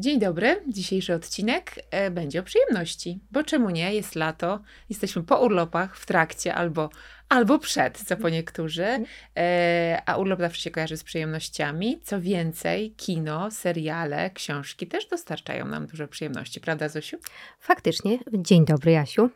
Dzień dobry. Dzisiejszy odcinek e, będzie o przyjemności, bo czemu nie? Jest lato, jesteśmy po urlopach, w trakcie albo, albo przed, co po niektórzy, e, a urlop zawsze się kojarzy z przyjemnościami. Co więcej, kino, seriale, książki też dostarczają nam dużo przyjemności, prawda Zosiu? Faktycznie. Dzień dobry, Jasiu.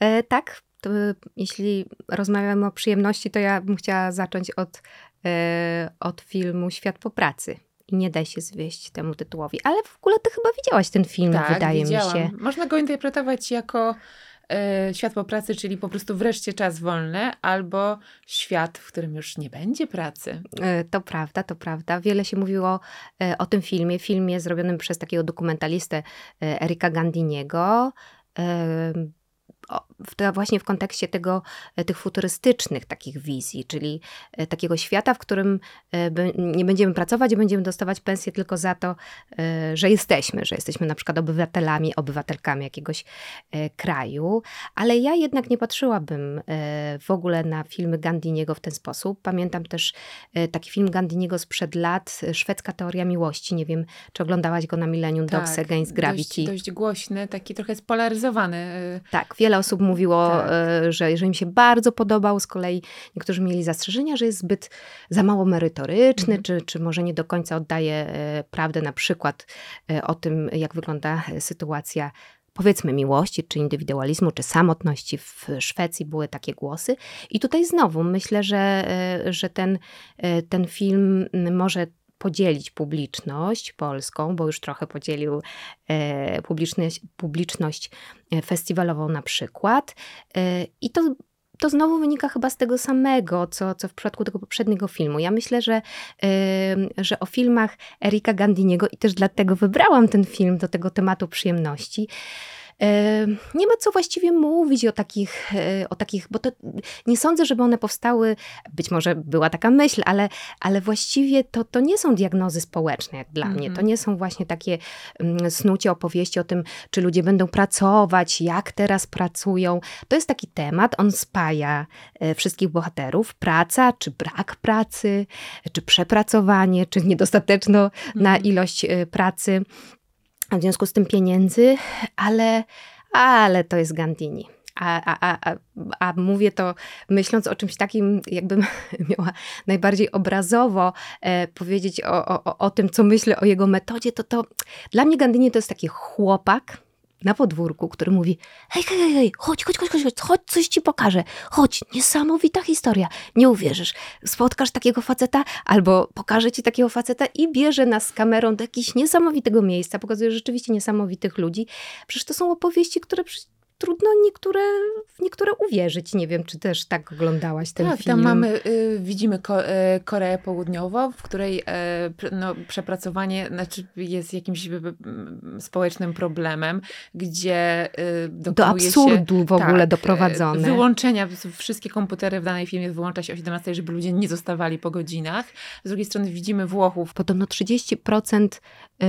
E, tak, to, jeśli rozmawiamy o przyjemności, to ja bym chciała zacząć od, e, od filmu Świat po pracy. I nie daj się zwieść temu tytułowi. Ale w ogóle ty chyba widziałaś ten film, tak, wydaje widziałam. mi się. Można go interpretować jako e, świat po pracy, czyli po prostu wreszcie czas wolny, albo świat, w którym już nie będzie pracy. E, To prawda, to prawda. Wiele się mówiło e, o tym filmie. Filmie zrobionym przez takiego dokumentalistę Erika Gandiniego. W, właśnie w kontekście tego, e, tych futurystycznych takich wizji, czyli e, takiego świata, w którym e, nie będziemy pracować będziemy dostawać pensję tylko za to, że jesteśmy, że jesteśmy na przykład obywatelami, obywatelkami jakiegoś kraju. Ale ja jednak nie patrzyłabym w ogóle na filmy Gandiniego w ten sposób. Pamiętam też taki film Gandiniego sprzed lat, Szwedzka teoria miłości. Nie wiem, czy oglądałaś go na Millennium Dogs Against Gravity. Tak, Dość, dość głośny, taki trochę spolaryzowany. Tak, wiele osób mówiło, Tak. e, że jeżeli mi się bardzo podobał, z kolei niektórzy mieli zastrzeżenia, że jest zbyt za mało merytoryczny, Mhm. czy, czy może nie do końca oddaje e, prawdę na przykład e, o tym, jak wygląda sytuacja powiedzmy miłości, czy indywidualizmu, czy samotności w Szwecji były takie głosy. I tutaj znowu myślę, że, że ten, ten film może podzielić publiczność polską, bo już trochę podzielił e, publiczność, publiczność e, festiwalową na przykład. E, I to, to znowu wynika chyba z tego samego, co, co w przypadku tego poprzedniego filmu. Ja myślę, że, że o filmach Erika Gandiniego i też dlatego wybrałam ten film do tego tematu przyjemności. Nie ma co właściwie mówić o takich, e, o takich, bo to nie sądzę, żeby one powstały, być może była taka myśl, ale, ale właściwie to, to nie są diagnozy społeczne, jak dla mnie. Mhm. To nie są właśnie takie mm, snucie opowieści o tym, czy ludzie będą pracować, jak teraz pracują. To jest taki temat, on spaja e, wszystkich bohaterów. Praca, czy brak pracy, czy przepracowanie, czy niedostateczno na Mhm. ilość e, pracy, w związku z tym pieniędzy, ale, ale to jest Gandini. A, a, a, a, mówię to myśląc o czymś takim, jakbym miała najbardziej obrazowo e, powiedzieć o, o- o tym, co myślę o jego metodzie, to to dla mnie Gandini to jest taki chłopak na podwórku, który mówi hej, hej, hej, hej, chodź, chodź, chodź, chodź, chodź, coś ci pokażę, chodź, niesamowita historia, nie uwierzysz, spotkasz takiego faceta, albo pokażę ci takiego faceta i bierze nas z kamerą do jakiegoś niesamowitego miejsca, pokazuje rzeczywiście niesamowitych ludzi. Przecież to są opowieści, które trudno niektóre, niektóre uwierzyć. Nie wiem, czy też tak oglądałaś ten tak, film. tam mamy, y, widzimy Ko- y, Koreę Południową, w której y, pr- no, przepracowanie znaczy jest jakimś y, społecznym problemem, gdzie y, Do dokonuje się absurdu w ogóle tak, doprowadzone. e, Wyłączenia, wszystkie komputery w danej filmie wyłącza się o 17, żeby ludzie nie zostawali po godzinach. Z drugiej strony widzimy Włochów, Podobno 30% y,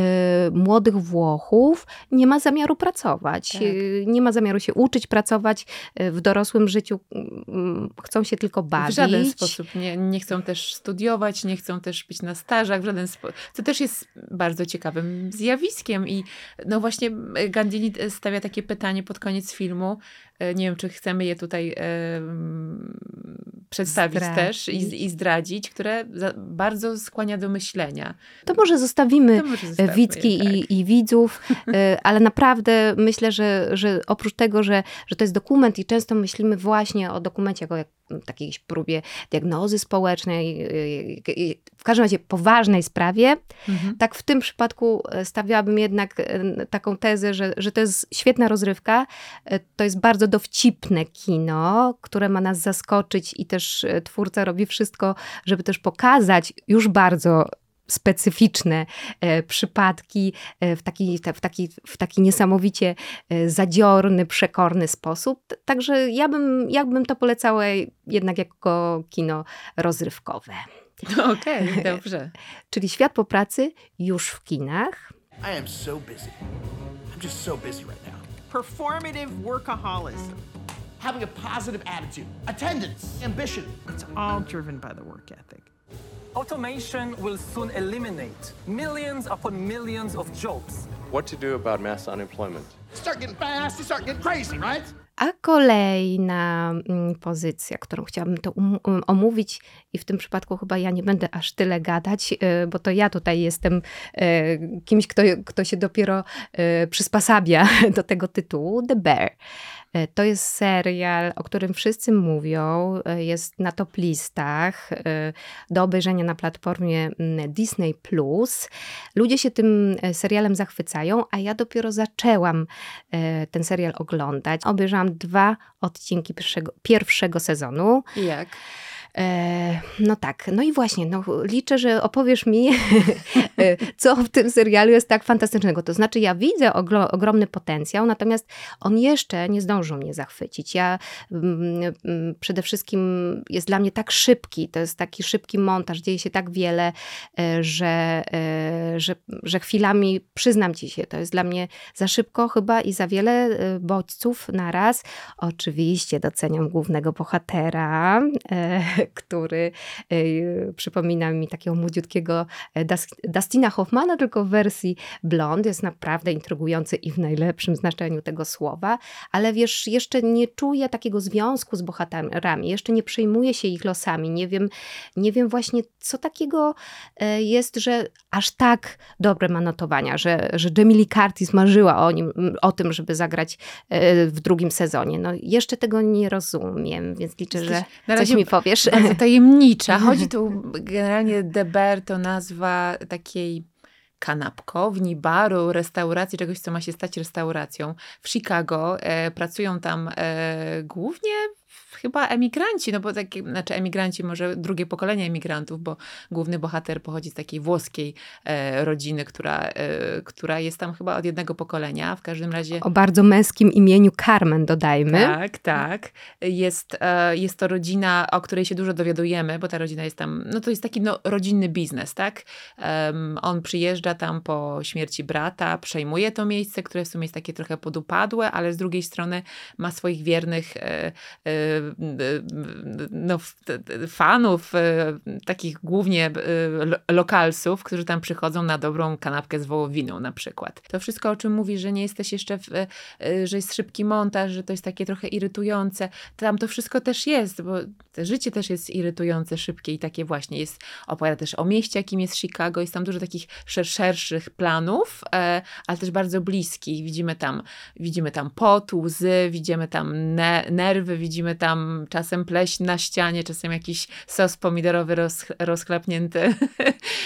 młodych Włochów nie ma zamiaru pracować. Tak. Nie ma zamiaru się uczyć, pracować y, w dorosłym życiu. mm, Chcą się tylko bawić. w żaden sposób nie, nie chcą też studiować, nie chcą też być na stażach, w żaden sposób. Co też jest bardzo ciekawym zjawiskiem i no właśnie Gandini stawia takie pytanie pod koniec filmu. E, Nie wiem, czy chcemy je tutaj em, przedstawić Zdradzić. też i, i zdradzić, które za, bardzo skłania do myślenia. To może zostawimy To może e, zostawmy je, tak. i, i widzów, e, ale naprawdę myślę, że, że oprócz tego, że, że to jest dokument i często myślimy właśnie o dokumencie jako jak, takiej próbie diagnozy społecznej, e, e, w każdym razie poważnej sprawie, Mhm. tak w tym przypadku e, stawiałabym jednak e, taką tezę, że, że to jest świetna rozrywka, e, to jest bardzo dowcipne kino, które ma nas zaskoczyć i też twórca robi wszystko, żeby też pokazać już bardzo specyficzne e, przypadki e, w taki, w, taki, w taki niesamowicie e, zadziorny, przekorny sposób. T- Także ja bym, ja bym to polecała jednak jako kino rozrywkowe. Okej, dobrze. Czyli Świat po pracy już w kinach. I am so busy. I'm just so busy right now. Performative workaholism. Having a positive attitude, attendance, ambition. It's all driven by the work ethic. Automation will soon eliminate millions upon millions of jobs. What to do about mass unemployment? Start getting fast, you start getting crazy, right? A kolejna mm, pozycja, którą chciałabym to um, um, omówić, i w tym przypadku chyba ja nie będę aż tyle gadać, y, bo to ja tutaj jestem y, kimś, kto, kto się dopiero y, przysposabia do tego tytułu, The Bear. Y, To jest serial, o którym wszyscy mówią, y, jest na top listach, y, do obejrzenia na platformie mm, Disney+. Ludzie się tym e, serialem zachwycają, a ja dopiero zaczęłam e, ten serial oglądać. Obejrzałam dwa odcinki pierwszego, pierwszego sezonu. Jak? E, no tak, no i właśnie, no, liczę, że opowiesz mi, e, co w tym serialu jest tak fantastycznego. To znaczy, ja widzę ogromny potencjał, natomiast on jeszcze nie zdążył mnie zachwycić. Ja mm, mm, przede wszystkim jest dla mnie tak szybki, to jest taki szybki montaż, dzieje się tak wiele, e, że, że, że chwilami, przyznam ci się, to jest dla mnie za szybko chyba i za wiele bodźców na raz. Oczywiście doceniam głównego bohatera, który e, przypomina mi takiego młodziutkiego e, Dustina Hoffmana, tylko w wersji blond. Jest naprawdę intrygujący i w najlepszym znaczeniu tego słowa, ale wiesz, jeszcze nie czuję takiego związku z bohaterami, jeszcze nie przejmuję się ich losami, nie wiem, nie wiem właśnie, co takiego e, jest, że aż tak dobre ma notowania, że, że Jamie Lee Curtis marzyła o nim, o tym, żeby zagrać w drugim sezonie. No jeszcze tego nie rozumiem, więc liczę, że Jesteś na coś razie mi powiesz. Bardzo tajemnicza. Chodzi tu generalnie The Bear to nazwa takiej kanapkowni, baru, restauracji, czegoś, co ma się stać restauracją. W Chicago e, pracują tam e, głównie chyba emigranci, no bo takie, znaczy emigranci, może drugie pokolenie emigrantów, bo główny bohater pochodzi z takiej włoskiej e, rodziny, która, e, która jest tam chyba od jednego pokolenia. W każdym razie... O bardzo męskim imieniu Carmen dodajmy. Tak, tak. Jest, e, jest to rodzina, o której się dużo dowiadujemy, bo ta rodzina jest tam, no to jest taki no, rodzinny biznes, tak? On przyjeżdża tam po śmierci brata, przejmuje to miejsce, które w sumie jest takie trochę podupadłe, ale z drugiej strony ma swoich wiernych e, e, no, fanów, e, takich głównie e, lo- lokalsów, którzy tam przychodzą na dobrą kanapkę z wołowiną na przykład. To wszystko, o czym mówi, że nie jesteś jeszcze, w, e, że jest szybki montaż, że to jest takie trochę irytujące. Tam to wszystko też jest, bo życie też jest irytujące, szybkie i takie właśnie jest, opowiada też o mieście, jakim jest Chicago, jest tam dużo takich szer- szerszych planów, ale też bardzo bliskich. Widzimy tam, widzimy tam pot, łzy, widzimy tam ne- nerwy, widzimy tam czasem pleśń na ścianie, czasem jakiś sos pomidorowy roz, rozchlapnięty e,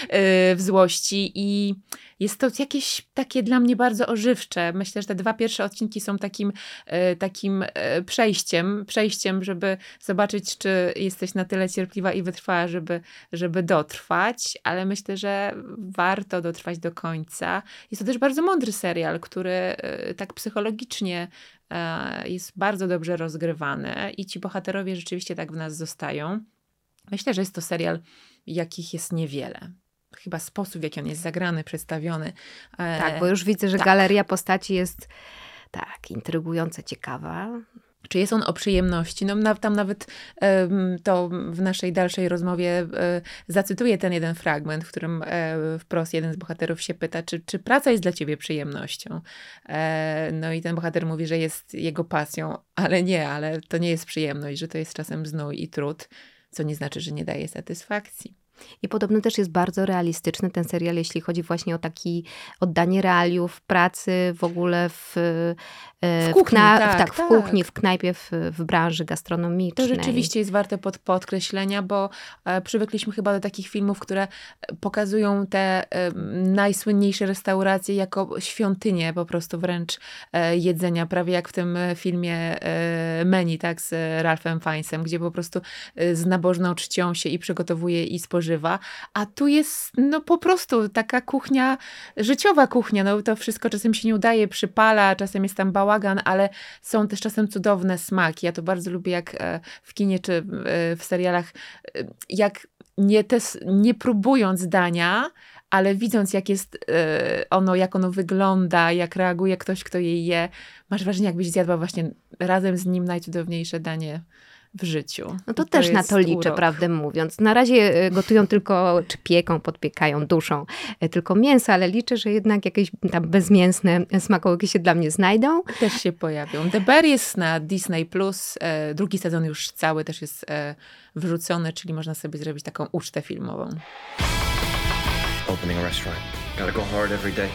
w złości i jest to jakieś takie dla mnie bardzo ożywcze. Myślę, że te dwa pierwsze odcinki są takim, e, takim e, przejściem, przejściem, żeby zobaczyć, czy jesteś na tyle cierpliwa i wytrwała, żeby, żeby dotrwać, ale myślę, że warto dotrwać do końca. Jest to też bardzo mądry serial, który e, tak psychologicznie jest bardzo dobrze rozgrywany i ci bohaterowie rzeczywiście tak w nas zostają. Myślę, że jest to serial, jakich jest niewiele. Chyba sposób, w jaki on jest zagrany, przedstawiony. e, Tak, bo już widzę, że tak. galeria postaci jest tak intrygująca, ciekawa. Czy jest on o przyjemności? No, na, tam nawet to w naszej dalszej rozmowie e, zacytuję ten jeden fragment, w którym e, wprost jeden z bohaterów się pyta, czy, czy praca jest dla ciebie przyjemnością? E, no i ten bohater mówi, że jest jego pasją, ale nie, ale to nie jest przyjemność, że to jest czasem znój i trud, co nie znaczy, że nie daje satysfakcji. I podobno też jest bardzo realistyczny ten serial, jeśli chodzi właśnie o taki oddanie realiów pracy w ogóle w, e, W kuchni, kna- tak, w, tak, w tak. kuchni, w knajpie, w, w branży To gastronomicznej. rzeczywiście jest warte pod, podkreślenia, bo e, przywykliśmy chyba do takich filmów, które pokazują te e, najsłynniejsze restauracje jako świątynie po prostu wręcz e, jedzenia, prawie jak w tym e, filmie e, Menu, tak, z Ralphem Fiennesem, gdzie po prostu e, z nabożną czcią się i przygotowuje i spożywa, a tu jest no po prostu taka kuchnia, życiowa kuchnia, no to wszystko czasem się nie udaje, przypala, czasem jest tam bałagan, ale są też czasem cudowne smaki. Ja to bardzo lubię, jak e, w kinie czy e, w serialach, e, jak nie, te, s- nie próbując dania, ale widząc, jak jest ono, jak ono wygląda, jak reaguje ktoś, kto je je, masz wrażenie, jakbyś zjadła właśnie razem z nim najcudowniejsze danie w życiu. No to I też na to liczę, urok. prawdę mówiąc. Na razie e, gotują tylko, czy pieką, podpiekają, duszą e, tylko mięso, ale liczę, że jednak jakieś tam bezmięsne smakołyki się dla mnie znajdą. Też się pojawią. The Bear jest na Disney+, Plus. e, drugi sezon już cały też jest wrzucony, czyli można sobie zrobić taką ucztę filmową. Opening a restaurant. Gotta go hard every day.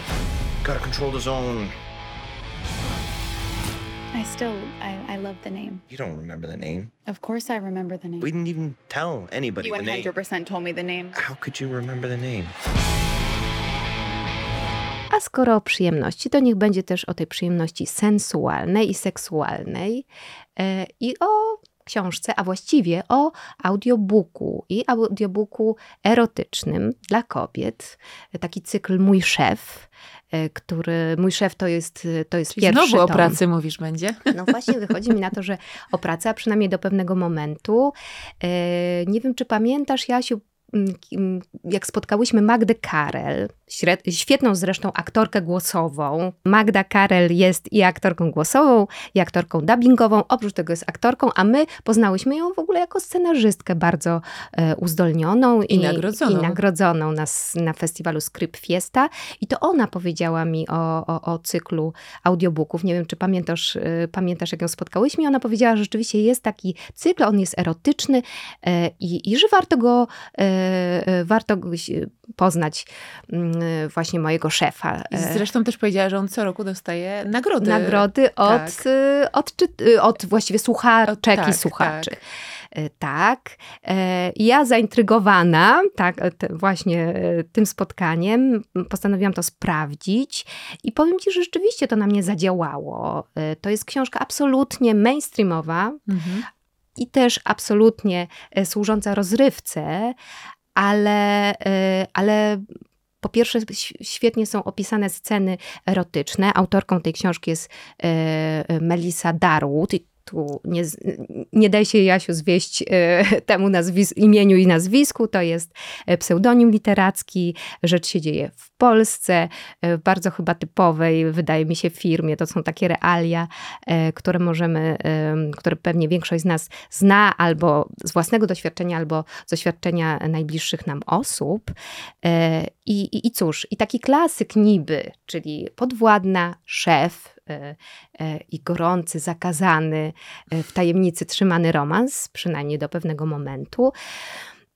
Gotta control the zone. I still, I, I love the name. You don't remember the name. Of course, I remember the name. We didn't even tell anybody you the name. 100% told me the name. How could you remember the name? A skoro o przyjemności, to niech będzie też o tej przyjemności sensualnej i seksualnej e, i o książce, a właściwie o audiobooku i audiobooku erotycznym dla kobiet. Taki cykl Mój szef, który mój szef to jest, to jest Czyli pierwszy znowu o tom. pracy mówisz będzie? No właśnie, wychodzi mi na to, że o pracę, a przynajmniej do pewnego momentu. E, Nie wiem, czy pamiętasz, Jasiu, jak spotkałyśmy Magdę Karel, świetną zresztą aktorkę głosową. Magda Karel jest i aktorką głosową, i aktorką dubbingową, oprócz tego jest aktorką, a my poznałyśmy ją w ogóle jako scenarzystkę bardzo e, uzdolnioną I nagrodzoną. i nagrodzoną na, festiwalu Script Fiesta. I to ona powiedziała mi o, o, o cyklu audiobooków. Nie wiem, czy pamiętasz, y, pamiętasz, jak ją spotkałyśmy. I ona powiedziała, że rzeczywiście jest taki cykl, on jest erotyczny e, i, i że warto go, e, warto go ś- poznać mm, właśnie mojego szefa. I E, zresztą też powiedziała, że on co roku dostaje nagrody. Nagrody od, Tak. od, y, od właściwie słuchaczek tak, i słuchaczy. tak. Tak. E, Ja zaintrygowana tak, e, właśnie e, tym spotkaniem postanowiłam to sprawdzić i powiem Ci, że rzeczywiście to na mnie zadziałało. E, To jest książka absolutnie mainstreamowa Mhm. i też absolutnie e, służąca rozrywce, ale, e, ale po pierwsze świetnie są opisane sceny erotyczne. Autorką tej książki jest e, Melissa Darwood. Tu nie, nie daj się Jasiu zwieść e, temu nazwis- imieniu i nazwisku. To jest e, pseudonim literacki. Rzecz się dzieje w Polsce, e, w bardzo chyba typowej, wydaje mi się, firmie. To są takie realia, które możemy, em, które pewnie większość z nas zna albo z własnego doświadczenia, albo z doświadczenia najbliższych nam osób. I, i, cóż, i taki klasyk niby, czyli podwładna, szef i gorący, zakazany, e, w tajemnicy trzymany romans, przynajmniej do pewnego momentu.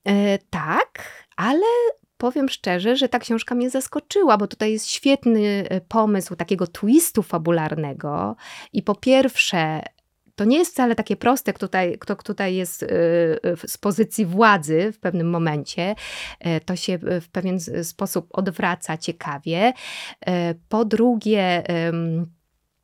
E, Tak, ale powiem szczerze, że ta książka mnie zaskoczyła, bo tutaj jest świetny e, pomysł takiego twistu fabularnego. I po pierwsze, to nie jest wcale takie proste, kto tutaj, kto tutaj jest z pozycji władzy w pewnym momencie. E, To się w pewien sposób odwraca ciekawie. E, Po drugie,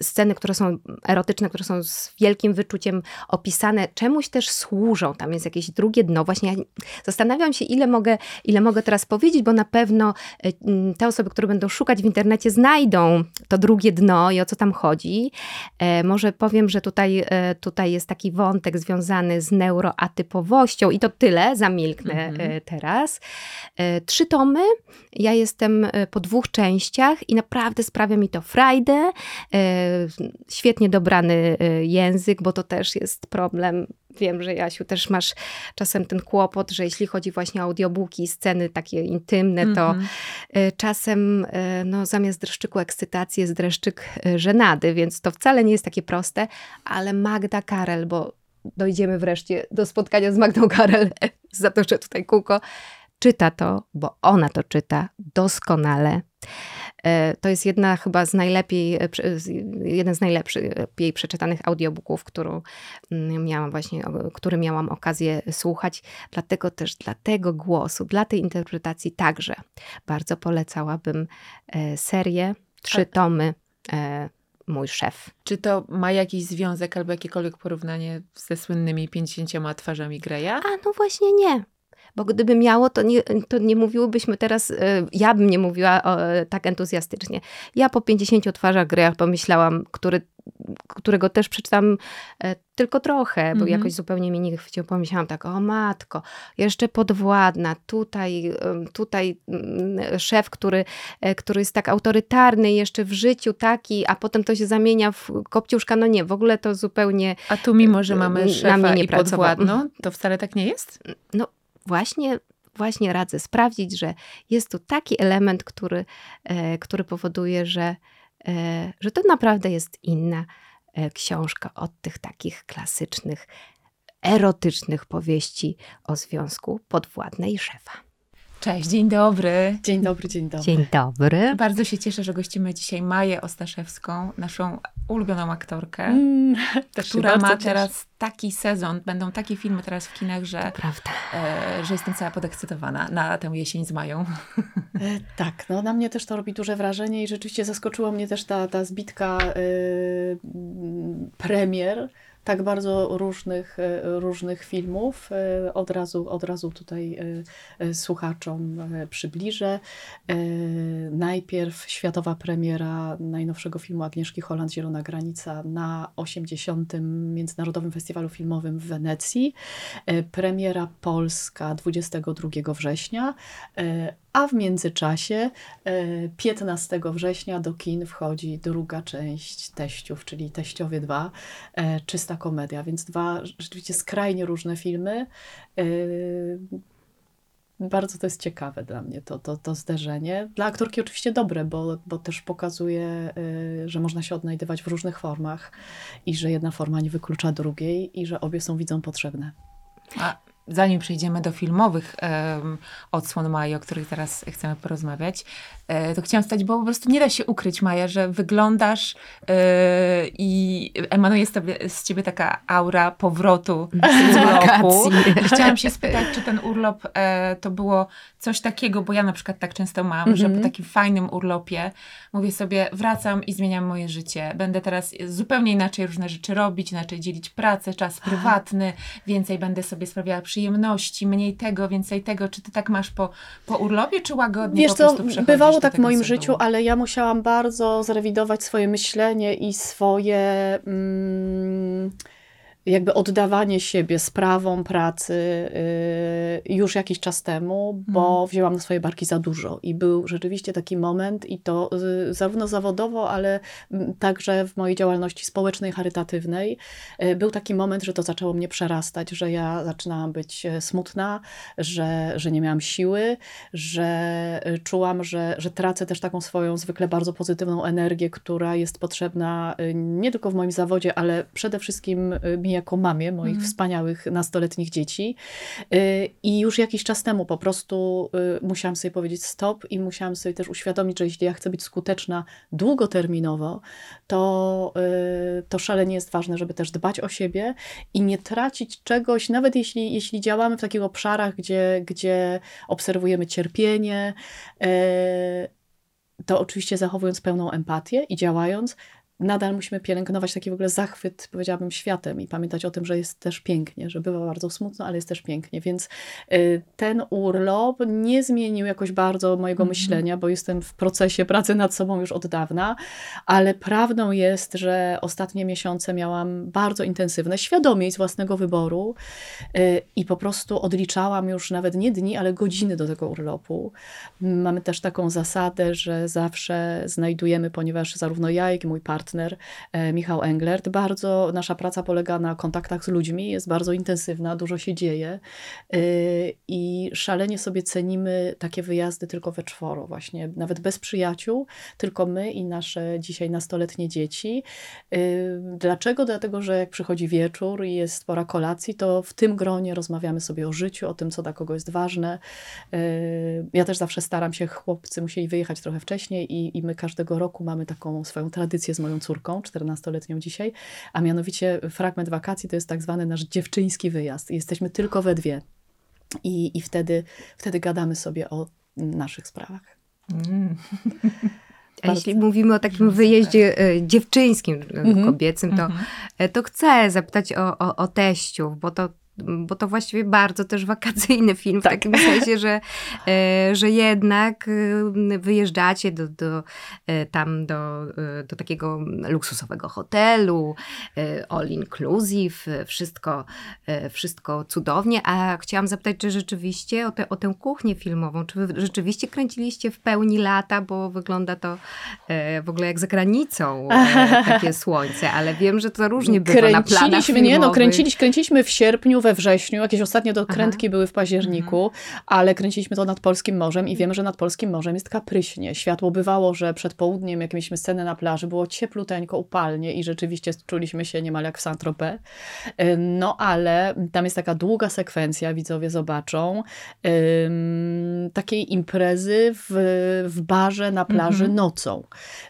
sceny, które są erotyczne, które są z wielkim wyczuciem opisane, czemuś też służą. Tam jest jakieś drugie dno. Właśnie ja zastanawiam się, ile mogę, ile mogę teraz powiedzieć, bo na pewno e, te osoby, które będą szukać w internecie, znajdą to drugie dno i o co tam chodzi. E, może powiem, że tutaj, e, tutaj jest taki wątek związany z neuroatypowością i to tyle, zamilknę Mhm. teraz. Trzy tomy, ja jestem po dwóch częściach i naprawdę sprawia mi to frajdę. E, świetnie dobrany e, język, bo to też jest problem. Wiem, że Jasiu też masz czasem ten kłopot, że jeśli chodzi właśnie o audiobooki, sceny takie intymne, to Mhm. e, czasem no, zamiast dreszczyku ekscytacji jest dreszczyk żenady, więc to wcale nie jest takie proste, ale Magda Karel, bo dojdziemy wreszcie do spotkania z Magdą Karel, zatoczę tutaj kółko, czyta to, bo ona to czyta doskonale. E, To jest jedna chyba z najlepiej, e, jeden z najlepszych jej przeczytanych audiobooków, którą mm, miałam właśnie, który miałam okazję słuchać. Dlatego też dla tego głosu, dla tej interpretacji także bardzo polecałabym e, serię, trzy tomy, e, mój szef. Czy to ma jakiś związek albo jakiekolwiek porównanie ze słynnymi 50 twarzami Greya? A no właśnie nie. Bo gdyby miało, to nie, to nie mówiłybyśmy teraz, e, ja bym nie mówiła o, e, tak entuzjastycznie. Ja po 50 twarzach gry pomyślałam, który, którego też przeczytam e, tylko trochę, bo Mhm. jakoś zupełnie mi nie chwyciło. Pomyślałam tak, o matko, jeszcze podwładna, tutaj, tutaj mm, szef, który, który jest tak autorytarny jeszcze w życiu taki, a potem to się zamienia w kopciuszka. No nie, w ogóle to zupełnie A tu mimo, że mamy mnie szefa i podwładną, to wcale tak nie jest? no właśnie, właśnie radzę sprawdzić, że jest tu taki element, który, e, który powoduje, że, e, że to naprawdę jest inna e, książka od tych takich klasycznych, erotycznych powieści o związku podwładnej szefa. Cześć, dzień dobry. Dzień dobry, dzień dobry. Dzień dobry. Bardzo się cieszę, że gościmy dzisiaj Maję Ostaszewską, naszą ulubioną aktorkę, Mm, która ma cieszę. teraz taki sezon, będą takie filmy teraz w kinach, że, Prawda. e, że jestem cała podekscytowana na tę jesień z Mają. E, Tak, no na mnie też to robi duże wrażenie i rzeczywiście zaskoczyła mnie też ta, ta zbitka y, mm, premier tak bardzo różnych, e, różnych filmów. E, Od razu, od razu tutaj e, słuchaczom przybliżę. Najpierw światowa premiera najnowszego filmu Agnieszki Holland Zielona Granica na 80. Międzynarodowym Festiwalu Filmowym w Wenecji. Premiera polska 22 września, a w międzyczasie e, 15 września do kin wchodzi druga część Teściów, czyli Teściowie 2, e, czysta komedia, więc dwa rzeczywiście skrajnie różne filmy. E, Bardzo to jest ciekawe dla mnie, to, to, to zderzenie. Dla aktorki oczywiście dobre, bo, bo też pokazuje, że można się odnajdywać w różnych formach i że jedna forma nie wyklucza drugiej i że obie są widzą potrzebne. A zanim przejdziemy do filmowych em, odsłon Maji, o których teraz chcemy porozmawiać, e, to chciałam stać, bo po prostu nie da się ukryć, Maja, że wyglądasz e, i emanuje z, tobie, z ciebie taka aura powrotu z urlopu. Chciałam się spytać, czy ten urlop e, to było coś takiego, bo ja na przykład tak często mam, że po takim fajnym urlopie mówię sobie, wracam i zmieniam moje życie. Będę teraz zupełnie inaczej różne rzeczy robić, inaczej dzielić pracę, czas prywatny, więcej będę sobie sprawiała przyjemności, mniej tego, więcej tego. Czy ty tak masz po, po urlopie, czy łagodnie Wiesz co, bywało tak w moim życiu, ale ja musiałam bardzo zrewidować swoje myślenie i swoje mm, jakby oddawanie siebie sprawom pracy y, już jakiś czas temu, bo wzięłam na swoje barki za dużo. I był rzeczywiście taki moment i to y, zarówno zawodowo, ale mm, także w mojej działalności społecznej, charytatywnej, y, był taki moment, że to zaczęło mnie przerastać, że ja zaczynałam być smutna, że, że nie miałam siły, że czułam, że, że tracę też taką swoją zwykle bardzo pozytywną energię, która jest potrzebna nie tylko w moim zawodzie, ale przede wszystkim y, jako mamie moich wspaniałych nastoletnich dzieci. Y, I już jakiś czas temu po prostu y, musiałam sobie powiedzieć stop i musiałam sobie też uświadomić, że jeśli ja chcę być skuteczna długoterminowo, to, y, to szalenie jest ważne, żeby też dbać o siebie i nie tracić czegoś, nawet jeśli, jeśli działamy w takich obszarach, gdzie, gdzie obserwujemy cierpienie, to oczywiście zachowując pełną empatię i działając, nadal musimy pielęgnować taki w ogóle zachwyt, powiedziałabym, światem i pamiętać o tym, że jest też pięknie, że bywa bardzo smutno, ale jest też pięknie. Więc y, ten urlop nie zmienił jakoś bardzo mojego myślenia, bo jestem w procesie pracy nad sobą już od dawna, ale prawdą jest, że ostatnie miesiące miałam bardzo intensywne, świadomie z własnego wyboru y, i po prostu odliczałam już nawet nie dni, ale godziny do tego urlopu. Mamy też taką zasadę, że zawsze znajdujemy, ponieważ zarówno ja, jak i mój partner, e, Michał Englert, bardzo nasza praca polega na kontaktach z ludźmi, jest bardzo intensywna, dużo się dzieje e, i szalenie sobie cenimy takie wyjazdy tylko we czworo, właśnie nawet bez przyjaciół, tylko my i nasze dzisiaj nastoletnie dzieci. E, Dlaczego? Dlatego, że jak przychodzi wieczór i jest pora kolacji, to w tym gronie rozmawiamy sobie o życiu, o tym, co dla kogo jest ważne. Ja też zawsze staram się, chłopcy musieli wyjechać trochę wcześniej i, i my każdego roku mamy taką swoją tradycję z moją córką, 14-letnią dzisiaj, a mianowicie fragment wakacji to jest tak zwany nasz dziewczyński wyjazd. Jesteśmy tylko we dwie i, i wtedy, wtedy gadamy sobie o naszych sprawach. Mm. A jeśli mówimy o takim wyjeździe e, dziewczyńskim, e, Mhm. kobiecym, to, e, to chcę zapytać o, o, o teściów, bo to bo to właściwie bardzo też wakacyjny film, w Tak. takim sensie, że, e, że jednak e, wyjeżdżacie do, do, e, tam do, do takiego luksusowego hotelu, all inclusive, wszystko, wszystko cudownie, a chciałam zapytać, czy rzeczywiście o, te, o tę kuchnię filmową, czy wy rzeczywiście kręciliście w pełni lata, bo wygląda to w ogóle jak za granicą takie słońce, ale wiem, że to różnie bywa na planach filmowych. nie no, kręciliśmy, kręciliśmy w sierpniu, we wrześniu, jakieś ostatnie dokrętki były w październiku, Mhm. ale kręciliśmy to nad Polskim Morzem i wiemy, że nad Polskim Morzem jest kapryśnie. Światło bywało, że przed południem, jak mieliśmy scenę na plaży, było ciepluteńko, upalnie i rzeczywiście czuliśmy się niemal jak w Saint-Tropez. No ale tam jest taka długa sekwencja, widzowie zobaczą, ym, takiej imprezy w, w barze na plaży Mhm. nocą.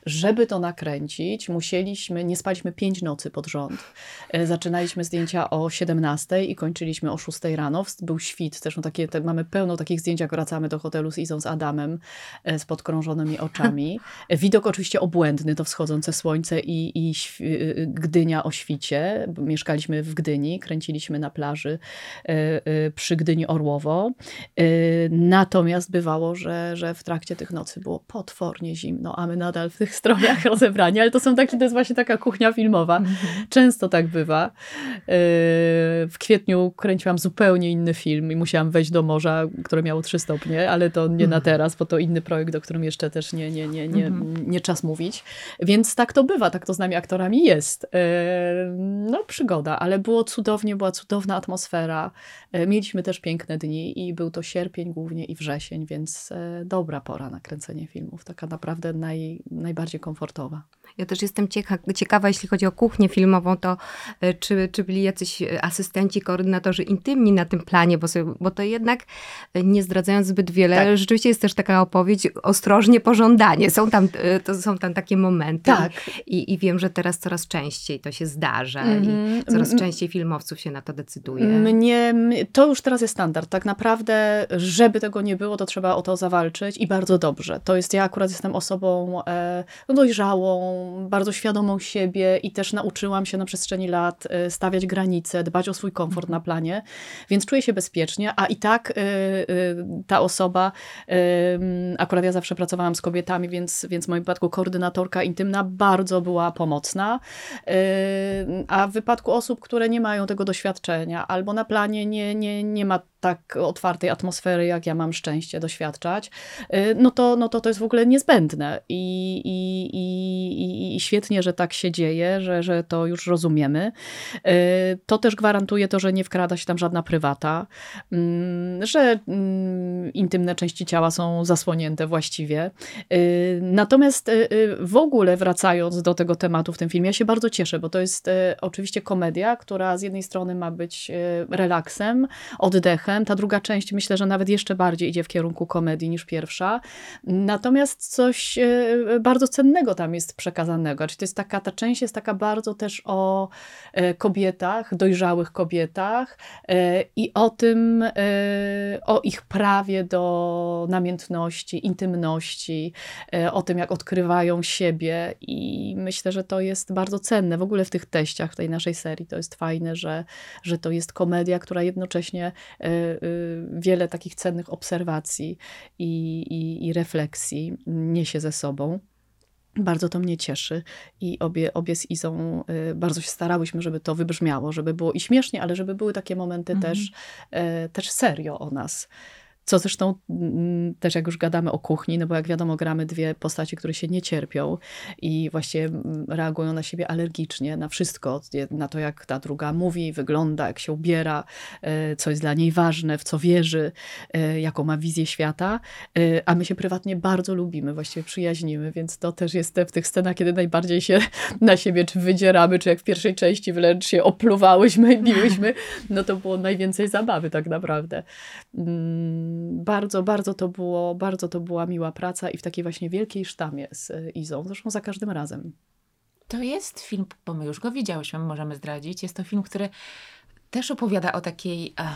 Żeby to nakręcić, musieliśmy, nie spaliśmy pięć nocy pod rząd. E, Zaczynaliśmy zdjęcia o 17 i kończyliśmy o 6 rano. Był świt, zresztą takie, te, mamy pełno takich zdjęć, jak wracamy do hotelu z Izą, z Adamem, e, z podkrążonymi oczami. E, Widok oczywiście obłędny, to wschodzące słońce i, i y, Gdynia o świcie. Mieszkaliśmy w Gdyni, kręciliśmy na plaży e, e, przy Gdyni Orłowo. E, Natomiast bywało, że, że w trakcie tych nocy było potwornie zimno, a my nadal w tych strojach rozebrani, ale to są takie, to jest właśnie taka kuchnia filmowa. Często tak bywa. W kwietniu kręciłam zupełnie inny film i musiałam wejść do morza, które miało 3 stopnie, ale to nie na teraz, bo to inny projekt, o którym jeszcze też nie, nie, nie, nie, nie czas mówić. Więc tak to bywa, tak to z nami aktorami jest. Yy, No przygoda, ale było cudownie, była cudowna atmosfera. Yy, Mieliśmy też piękne dni i był to sierpień głównie i wrzesień, więc yy, dobra pora na kręcenie filmów. Taka naprawdę naj, najbardziej komfortowa. Ja też jestem cieka ciekawa, jeśli chodzi o kuchnię filmową, to e, czy, czy byli jacyś e, asystenci, koordynatorzy intymni na tym planie, bo, sobie, bo to jednak, e, nie zdradzając zbyt wiele, Tak. rzeczywiście jest też taka opowieść, ostrożnie pożądanie. Są tam, to są tam takie momenty. Tak. I, I wiem, że teraz coraz częściej to się zdarza Mhm. i coraz M- częściej filmowców się na to decyduje. Mnie, to już teraz jest standard. Tak naprawdę, żeby tego nie było, to trzeba o to zawalczyć i bardzo dobrze. To jest, ja akurat jestem osobą e, dojrzałą, bardzo świadomą siebie i też nauczyłam się na przestrzeni lat e, stawiać granice, dbać o swój komfort na planie, więc czuję się bezpiecznie, a i tak e, e, ta osoba, akurat ja zawsze pracowałam z kobietami, więc, więc w moim wypadku koordynatorka intymna bardzo była pomocna, a w wypadku osób, które nie mają tego doświadczenia albo na planie nie, nie, nie ma tak otwartej atmosfery, jak ja mam szczęście doświadczać, y, no to, no to to jest w ogóle niezbędne i, i, i, i- świetnie, że tak się dzieje, że, że to już rozumiemy. Y, To też gwarantuje to, że nie wkrada się tam żadna prywata, mm, że mm, intymne części ciała są zasłonięte właściwie. Y, Natomiast w ogóle wracając do tego tematu w tym filmie, ja się bardzo cieszę, bo to jest oczywiście komedia, która z jednej strony ma być relaksem, oddechem. Ta druga część myślę, że nawet jeszcze bardziej idzie w kierunku komedii niż pierwsza. Natomiast coś e, bardzo cennego tam jest przekazanego. Czyli to jest taka, ta część jest taka bardzo też o e, kobietach, dojrzałych kobietach e, i o tym, o ich prawie do namiętności, intymności, o tym, jak odkrywają siebie i myślę, że to jest bardzo cenne. W ogóle w tych teściach, w tej naszej serii to jest fajne, że, że to jest komedia, która jednocześnie wiele takich cennych obserwacji i, i, i refleksji niesie ze sobą. Bardzo to mnie cieszy i obie, obie z Izą y, bardzo się starałyśmy, żeby to wybrzmiało, żeby było i śmiesznie, ale żeby były takie momenty Mhm. też, e, też serio o nas. Co zresztą mm, też jak już gadamy o kuchni, no bo jak wiadomo gramy dwie postaci, które się nie cierpią i właściwie mm, reagują na siebie alergicznie, na wszystko, na to jak ta druga mówi, wygląda, jak się ubiera, e, co jest dla niej ważne, w co wierzy, e, jaką ma wizję świata, e, a my się prywatnie bardzo lubimy, właściwie przyjaźnimy, więc to też jest w tych scenach, kiedy najbardziej się na siebie czy wydzieramy, czy jak w pierwszej części wręcz się opluwałyśmy i biłyśmy, no to było najwięcej zabawy tak naprawdę. Mm, Bardzo, bardzo to było, bardzo to była miła praca i w takiej właśnie wielkiej sztamie z e, Izą, zresztą za każdym razem. To jest film, bo my już go widziałyśmy, możemy zdradzić. Jest to film, który też opowiada o takiej, em,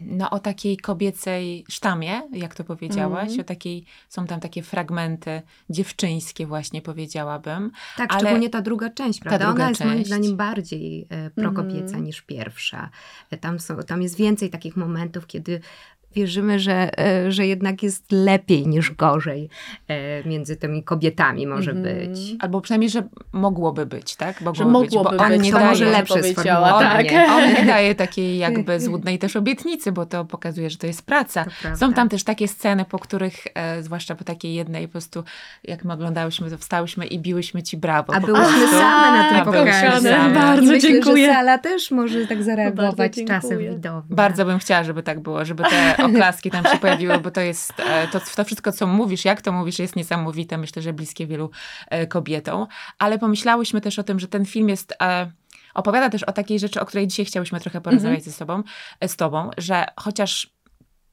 no o takiej kobiecej sztamie, jak to powiedziałaś, Mhm. o takiej, są tam takie fragmenty dziewczyńskie właśnie powiedziałabym. Tak, Ale- szczególnie ta druga część, prawda? druga Ona jest moim część. zdaniem bardziej e, prokopieca Mhm. niż pierwsza. E, Tam, są, tam jest więcej takich momentów, kiedy wierzymy, że, e, że jednak jest lepiej niż gorzej e, między tymi kobietami może Mhm. być. Albo przynajmniej, że mogłoby być, tak? Że być, mogłoby bo on być, nie to daje, może lepsze sformułowanie. tak. On nie daje takiej jakby złudnej też obietnicy, bo to pokazuje, że to jest praca. To. Są tam też takie sceny, po których, e, zwłaszcza po takiej jednej, po prostu jak my oglądałyśmy, to wstałyśmy i biłyśmy ci brawo. A byłyśmy same na tym pokazie. Bardzo Myślę, dziękuję. że Sala też może tak zareagować czasem widownia. Bardzo bym chciała, żeby tak było, żeby te oklaski tam się pojawiły, bo to jest, e, to, to wszystko, co mówisz, jak to mówisz, jest niesamowite. Myślę, że bliskie wielu e, kobietom. Ale pomyślałyśmy też o tym, że ten film jest... e, Opowiada też o takiej rzeczy, o której dzisiaj chciałyśmy trochę porozmawiać ze sobą, z tobą, że chociaż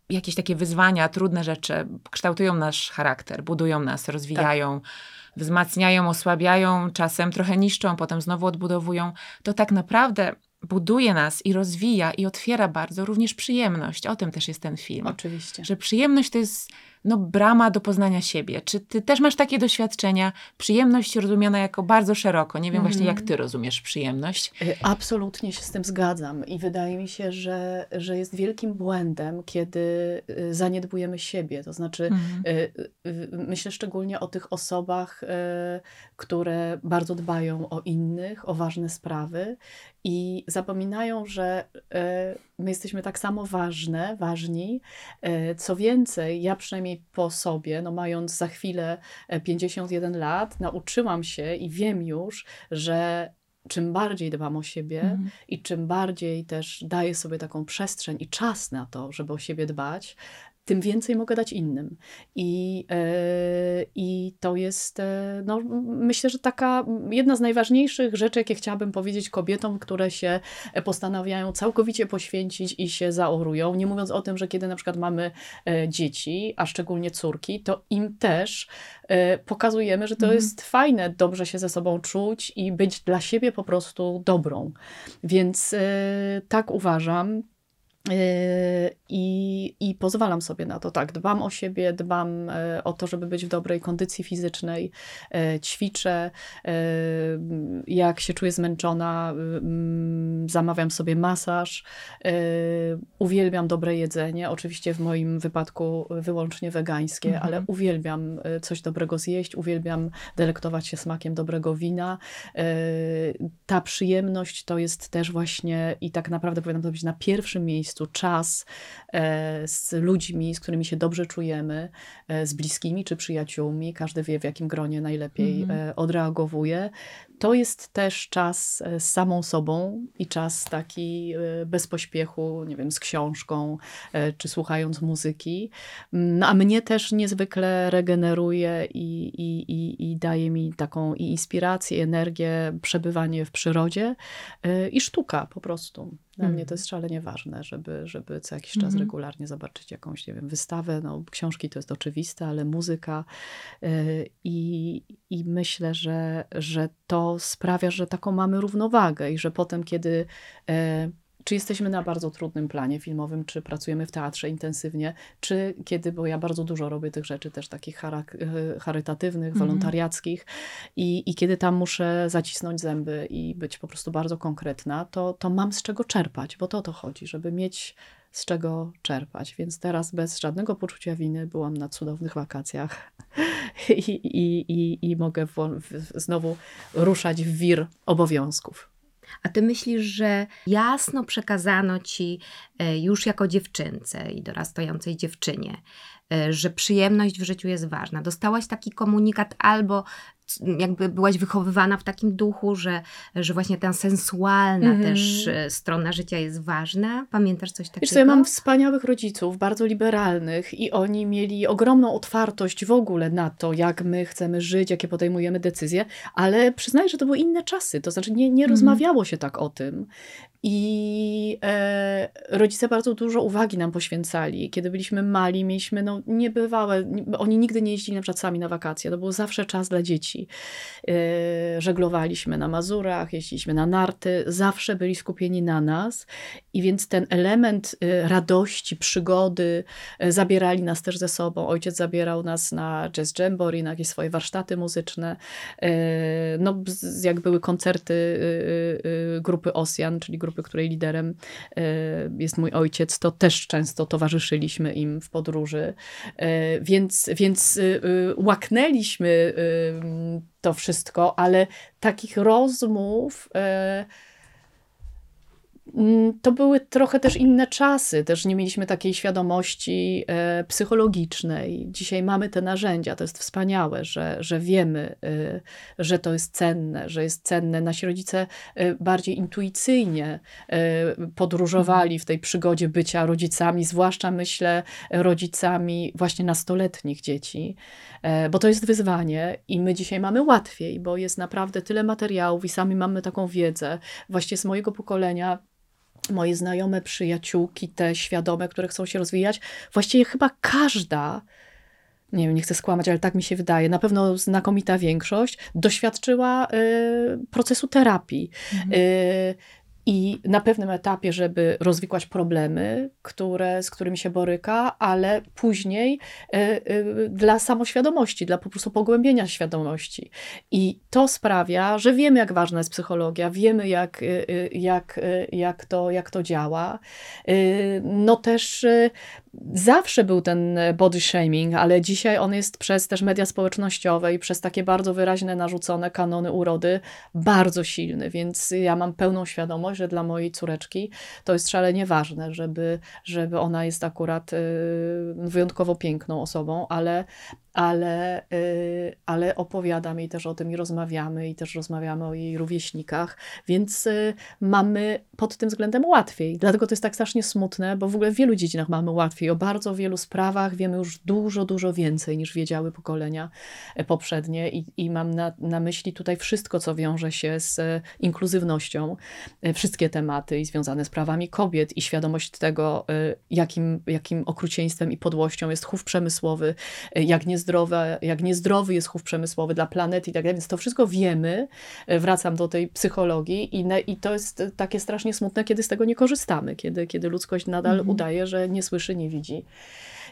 jakieś takie wyzwania, trudne rzeczy kształtują nasz charakter, budują nas, rozwijają, wzmacniają, osłabiają, czasem trochę niszczą, potem znowu odbudowują, to tak naprawdę buduje nas i rozwija i otwiera bardzo również przyjemność. O tym też jest ten film. Oczywiście. Że przyjemność to jest no, brama do poznania siebie. Czy ty też masz takie doświadczenia? Przyjemność rozumiana jako bardzo szeroko. Nie wiem właśnie, jak ty rozumiesz przyjemność. Y, Absolutnie się z tym zgadzam i wydaje mi się, że, że jest wielkim błędem, kiedy y, zaniedbujemy siebie. To znaczy, Mhm. y, myślę szczególnie o tych osobach, y, które bardzo dbają o innych, o ważne sprawy i zapominają, że my jesteśmy tak samo ważne, ważni. Y, Co więcej, ja przynajmniej po sobie, no mając za chwilę e, 51 lat, nauczyłam się i wiem już, że czym bardziej dbam o siebie Mhm. i czym bardziej też daję sobie taką przestrzeń i czas na to, żeby o siebie dbać, tym więcej mogę dać innym. I, e, i to jest, e, no, myślę, że taka jedna z najważniejszych rzeczy, jakie chciałabym powiedzieć kobietom, które się postanawiają całkowicie poświęcić i się zaorują. Nie mówiąc o tym, że kiedy na przykład mamy e, dzieci, a szczególnie córki, to im też pokazujemy, że to Mhm. jest fajne, dobrze się ze sobą czuć i być dla siebie po prostu dobrą. Więc tak uważam. Yy, I, I pozwalam sobie na to, tak. Dbam o siebie, dbam e, o to, żeby być w dobrej kondycji fizycznej, e, ćwiczę. e, Jak się czuję zmęczona, mm, zamawiam sobie masaż. Uwielbiam dobre jedzenie. Oczywiście w moim wypadku wyłącznie wegańskie, Mhm. ale uwielbiam coś dobrego zjeść, uwielbiam delektować się smakiem dobrego wina. Ta przyjemność to jest też właśnie, i tak naprawdę powinno to być na pierwszym miejscu, czas e, z ludźmi, z którymi się dobrze czujemy, e, z bliskimi czy przyjaciółmi. Każdy wie, w jakim gronie najlepiej Mhm. e, odreagowuje. To jest też czas z samą sobą i czas taki bez pośpiechu, nie wiem, z książką czy słuchając muzyki. No, a mnie też niezwykle regeneruje i, i, i, i daje mi taką i inspirację, i energię, przebywanie w przyrodzie i sztuka po prostu. Dla mnie to jest szalenie ważne, żeby, żeby co jakiś czas Mhm. regularnie zobaczyć jakąś, nie wiem, wystawę. No, książki to jest oczywiste, ale muzyka. y, I, i myślę, że, że to sprawia, że taką mamy równowagę i że potem, kiedy e, czy jesteśmy na bardzo trudnym planie filmowym, czy pracujemy w teatrze intensywnie, czy kiedy, bo ja bardzo dużo robię tych rzeczy też takich e, charytatywnych, Mhm. wolontariackich i, i kiedy tam muszę zacisnąć zęby i być po prostu bardzo konkretna, to, to mam z czego czerpać, bo to o to chodzi, żeby mieć z czego czerpać. Więc teraz bez żadnego poczucia winy byłam na cudownych wakacjach i, i, i, i mogę wo- w- znowu ruszać w wir obowiązków. A ty myślisz, że jasno przekazano ci e, już jako dziewczynce i dorastającej dziewczynie, e, że przyjemność w życiu jest ważna? Dostałaś taki komunikat albo jakby byłaś wychowywana w takim duchu, że, że właśnie ta sensualna Mhm. też e, strona życia jest ważna? Pamiętasz coś takiego? Wiesz co, ja mam wspaniałych rodziców, bardzo liberalnych i oni mieli ogromną otwartość w ogóle na to, jak my chcemy żyć, jakie podejmujemy decyzje, ale przyznaję, że to były inne czasy, to znaczy nie, nie Mhm. rozmawiało się tak o tym. I e, rodzice bardzo dużo uwagi nam poświęcali. Kiedy byliśmy mali, mieliśmy no, niebywałe, nie- oni nigdy nie jeździli na przykład sami na wakacje, to był zawsze czas dla dzieci. Yy, żeglowaliśmy na Mazurach, jeździliśmy na narty, zawsze byli skupieni na nas i więc ten element y, radości, przygody y, zabierali nas też ze sobą. Ojciec zabierał nas na jazz jamboree, na jakieś swoje warsztaty muzyczne. No, jak były koncerty y, y, y, grupy Osjan, czyli grupy, której liderem y, jest mój ojciec, to też często towarzyszyliśmy im w podróży. Więc, więc y, y, łaknęliśmy y, to wszystko, ale takich rozmów mm, to były trochę też inne czasy, też nie mieliśmy takiej świadomości e, psychologicznej. Dzisiaj mamy te narzędzia, to jest wspaniałe, że, że wiemy, e, że to jest cenne, że jest cenne. Nasi rodzice e, bardziej intuicyjnie podróżowali w tej przygodzie bycia rodzicami, zwłaszcza myślę rodzicami właśnie nastoletnich dzieci, bo to jest wyzwanie i my dzisiaj mamy łatwiej, bo jest naprawdę tyle materiałów i sami mamy taką wiedzę. Właśnie z mojego pokolenia moje znajome przyjaciółki, te świadome, które chcą się rozwijać, właściwie chyba każda, nie wiem, nie chcę skłamać, ale tak mi się wydaje, na pewno znakomita większość, doświadczyła y, procesu terapii. Y, i na pewnym etapie, żeby rozwikłać problemy, które, z którymi się boryka, ale później y, y, dla samoświadomości, dla po prostu pogłębienia świadomości. I to sprawia, że wiemy, jak ważna jest psychologia, wiemy, jak, y, jak, jak, to, jak to działa. No też zawsze był ten body shaming, ale dzisiaj on jest przez też media społecznościowe i przez takie bardzo wyraźne narzucone kanony urody bardzo silny, więc ja mam pełną świadomość, że dla mojej córeczki to jest szalenie ważne, żeby, żeby ona jest akurat y, wyjątkowo piękną osobą, ale, ale, y, ale opowiadam jej też o tym i rozmawiamy i też rozmawiamy o jej rówieśnikach, więc y, mamy pod tym względem łatwiej. Dlatego to jest tak strasznie smutne, bo w ogóle w wielu dziedzinach mamy łatwiej. O bardzo wielu sprawach wiemy już dużo, dużo więcej niż wiedziały pokolenia e, poprzednie i, i mam na, na myśli tutaj wszystko, co wiąże się z e, inkluzywnością, e, wszystkie tematy i związane z prawami kobiet i świadomość tego, jakim, jakim okrucieństwem i podłością jest chów przemysłowy, jak, niezdrowe, jak niezdrowy jest chów przemysłowy dla planety i tak dalej. Więc to wszystko wiemy. E, Wracam do tej psychologii i, ne, i to jest e, takie strasznie smutne, kiedy z tego nie korzystamy, kiedy, kiedy ludzkość nadal udaje, że nie słyszy, nie widzi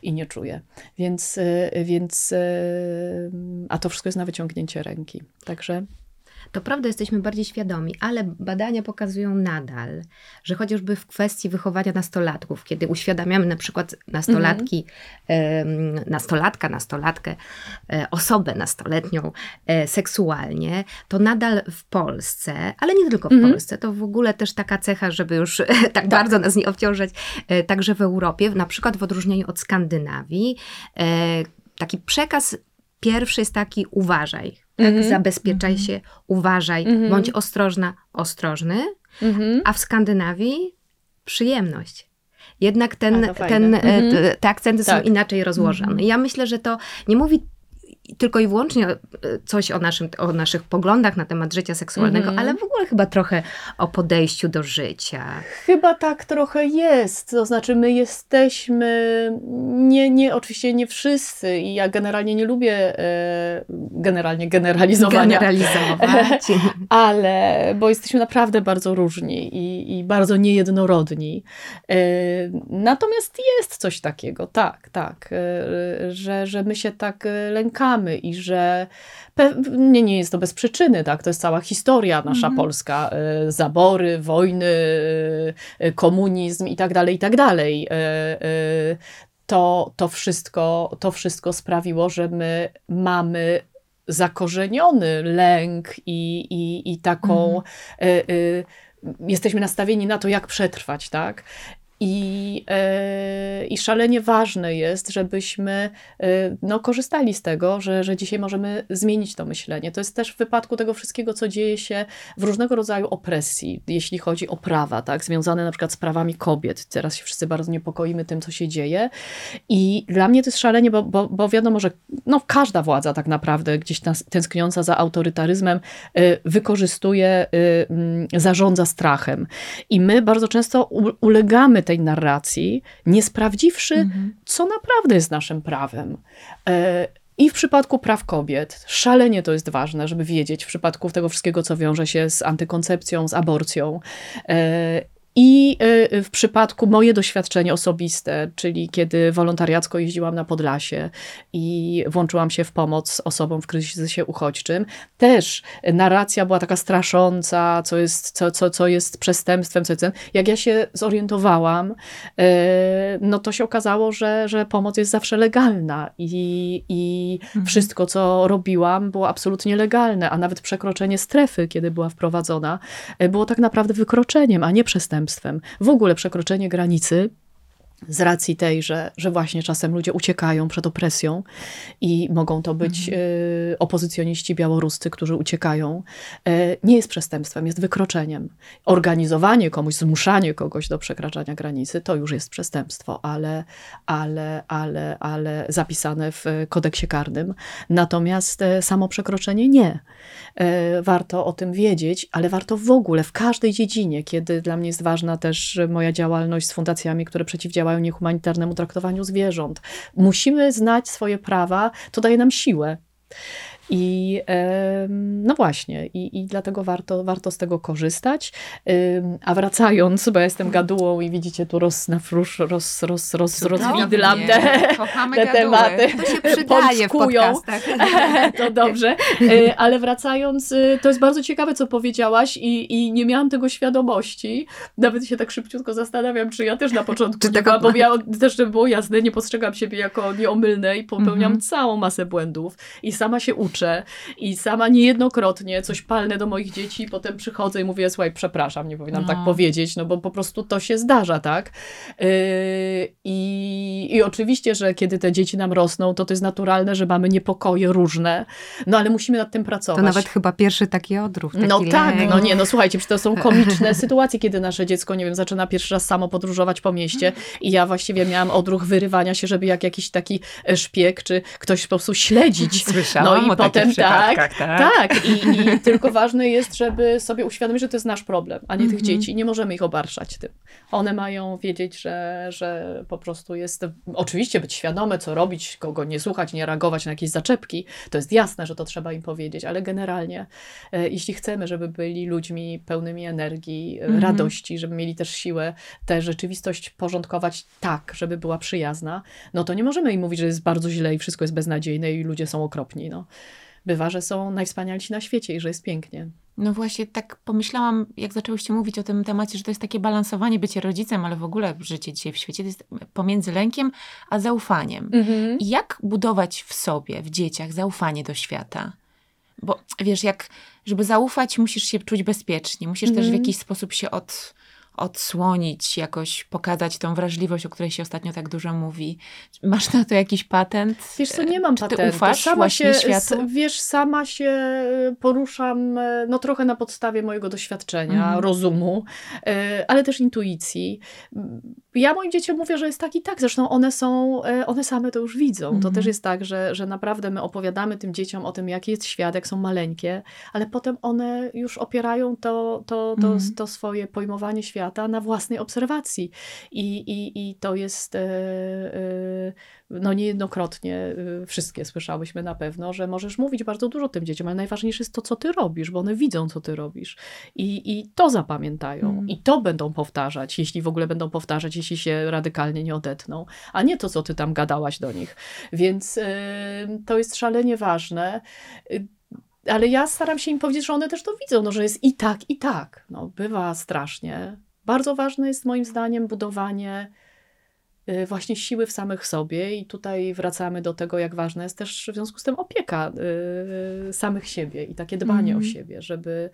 i nie czuje. Więc, e, więc a to wszystko jest na wyciągnięcie ręki. Także To prawda, jesteśmy bardziej świadomi, ale badania pokazują nadal, że chociażby w kwestii wychowania nastolatków, kiedy uświadamiamy na przykład nastolatki, em, nastolatka, nastolatkę, e, osobę nastoletnią e, seksualnie, to nadal w Polsce, ale nie tylko w Polsce, to w ogóle też taka cecha, żeby już tak, bardzo nas nie obciążać, e, także w Europie, na przykład w odróżnieniu od Skandynawii, taki przekaz pierwszy jest taki uważaj, tak? zabezpieczaj się, uważaj, bądź ostrożna, ostrożny, a w Skandynawii przyjemność. Jednak ten, ten, e, te, te akcenty Tak. są inaczej rozłożone. Ja myślę, że to nie mówi tylko i wyłącznie e, coś o, naszym, o naszych poglądach na temat życia seksualnego, ale w ogóle chyba trochę o podejściu do życia. Chyba tak trochę jest. To znaczy, my jesteśmy, nie, nie, oczywiście nie wszyscy, i ja generalnie nie lubię e, generalnie generalizowania. Generalizować. ale bo jesteśmy naprawdę bardzo różni i, i bardzo niejednorodni. E, Natomiast jest coś takiego, tak, tak, e, że, że my się tak e, lękamy i że pewnie nie jest to bez przyczyny, tak, to jest cała historia nasza polska, e, zabory, wojny, e, komunizm i tak dalej, i tak dalej. To, to, wszystko, to wszystko sprawiło, że my mamy zakorzeniony lęk i, i, i taką. y, y, jesteśmy nastawieni na to, jak przetrwać, tak? I, e, I szalenie ważne jest, żebyśmy e, no, korzystali z tego, że, że dzisiaj możemy zmienić to myślenie. To jest też w wypadku tego wszystkiego, co dzieje się w różnego rodzaju opresji, jeśli chodzi o prawa, tak, związane na przykład z prawami kobiet. Teraz się wszyscy bardzo niepokoimy tym, co się dzieje. I dla mnie to jest szalenie, bo, bo, bo wiadomo, że no, każda władza tak naprawdę, gdzieś tęskniąca za autorytaryzmem, y, wykorzystuje, zarządza strachem. I my bardzo często ulegamy tej narracji, nie sprawdziwszy, co naprawdę jest naszym prawem. E, I w przypadku praw kobiet, szalenie to jest ważne, żeby wiedzieć, w przypadku tego wszystkiego, co wiąże się z antykoncepcją, z aborcją. I e, w przypadku moje doświadczenie osobiste, czyli kiedy wolontariacko jeździłam na Podlasie i włączyłam się w pomoc osobom w kryzysie uchodźczym, też narracja była taka strasząca, co jest, co, co, co jest przestępstwem, co jest. Jak ja się zorientowałam, e, no to się okazało, że, że pomoc jest zawsze legalna i, i wszystko, co robiłam, było absolutnie legalne, a nawet przekroczenie strefy, kiedy była wprowadzona, e, było tak naprawdę wykroczeniem, a nie przestępstwem. W ogóle przekroczenie granicy z racji tej, że, że właśnie czasem ludzie uciekają przed opresją i mogą to być y, opozycjoniści białoruscy, którzy uciekają, y, nie jest przestępstwem, jest wykroczeniem. Organizowanie komuś, zmuszanie kogoś do przekraczania granicy, to już jest przestępstwo, ale, ale, ale, ale zapisane w kodeksie karnym. Natomiast y, samo przekroczenie nie. Warto o tym wiedzieć, ale warto w ogóle, w każdej dziedzinie, kiedy dla mnie jest ważna też moja działalność z fundacjami, które przeciwdziałają niehumanitarnemu traktowaniu zwierząt. Musimy znać swoje prawa, to daje nam siłę. I no właśnie, i, i dlatego warto, warto z tego korzystać. A wracając, bo ja jestem gadułą i widzicie tu roz, na frusz, roz, roz, roz, rozwidlam te, te tematy. To się przydaje w Pączkują. podcastach. to dobrze. Y, Ale wracając, y, to jest bardzo ciekawe, co powiedziałaś i, i nie miałam tego świadomości. Nawet się tak szybciutko zastanawiam, czy ja też na początku Czy nie bo ja też, żeby było jasne, nie postrzegam siebie jako nieomylne i popełniam Mhm. całą masę błędów i sama się uczę i sama niejednokrotnie coś palnę do moich dzieci, potem przychodzę i mówię, słuchaj, przepraszam, nie powinnam No. tak powiedzieć, no bo po prostu to się zdarza, tak? Yy, I, I oczywiście, że kiedy te dzieci nam rosną, to to jest naturalne, że mamy niepokoje różne, no ale musimy nad tym pracować. To nawet chyba pierwszy taki odruch. Taki No tak, no nie, no słuchajcie, to są komiczne sytuacje, kiedy nasze dziecko, nie wiem, zaczyna pierwszy raz samo podróżować po mieście i ja właściwie miałam odruch wyrywania się, żeby jak jakiś taki e, szpieg, czy ktoś po prostu śledzić. Słyszałam no i potem tak, tak. tak. I, I tylko ważne jest, żeby sobie uświadomić, że to jest nasz problem, a nie tych dzieci. Nie możemy ich obarczać tym. One mają wiedzieć, że, że po prostu jest, oczywiście być świadome, co robić, kogo nie słuchać, nie reagować na jakieś zaczepki. To jest jasne, że to trzeba im powiedzieć, ale generalnie, e, jeśli chcemy, żeby byli ludźmi pełnymi energii, e, radości, żeby mieli też siłę tę rzeczywistość porządkować tak, żeby była przyjazna, no to nie możemy im mówić, że jest bardzo źle i wszystko jest beznadziejne i ludzie są okropni. No. Bywa, że są najwspanialsi na świecie i że jest pięknie. No właśnie tak pomyślałam, jak zaczęłyście mówić o tym temacie, że to jest takie balansowanie bycie rodzicem, ale w ogóle życie dzisiaj w świecie to jest pomiędzy lękiem a zaufaniem. I jak budować w sobie, w dzieciach zaufanie do świata? Bo wiesz, jak, żeby zaufać, musisz się czuć bezpiecznie, musisz też w Mhm. jakiś sposób się od, odsłonić, jakoś pokazać tą wrażliwość, o której się ostatnio tak dużo mówi. Masz na to jakiś patent? Wiesz co, nie mam Czy ty patentu. ufasz sama właśnie się, światu? wiesz, sama się e, poruszam, e, no trochę na podstawie mojego doświadczenia, Mhm. rozumu, e, ale też intuicji. Ja moim dzieciom mówię, że jest tak i tak, zresztą one są, e, one same to już widzą. To Mhm. też jest tak, że, że naprawdę my opowiadamy tym dzieciom o tym, jaki jest świat, jak są maleńkie, ale potem one już opierają to, to, to, Mhm. to swoje pojmowanie świata na własnej obserwacji. I, i, i to jest, e, e, no niejednokrotnie y, wszystkie słyszałyśmy na pewno, że możesz mówić bardzo dużo tym dzieciom, ale najważniejsze jest to, co ty robisz, bo one widzą, co ty robisz. I, i to zapamiętają. Mm. I to będą powtarzać, jeśli w ogóle będą powtarzać, jeśli się radykalnie nie odetną, a nie to, co ty tam gadałaś do nich. Więc y, to jest szalenie ważne. Y, ale ja staram się im powiedzieć, że one też to widzą, no, że jest i tak, i tak. No, bywa strasznie. Bardzo ważne jest moim zdaniem budowanie właśnie siły w samych sobie i tutaj wracamy do tego, jak ważna jest też w związku z tym opieka y, samych siebie i takie dbanie Mhm. o siebie, żeby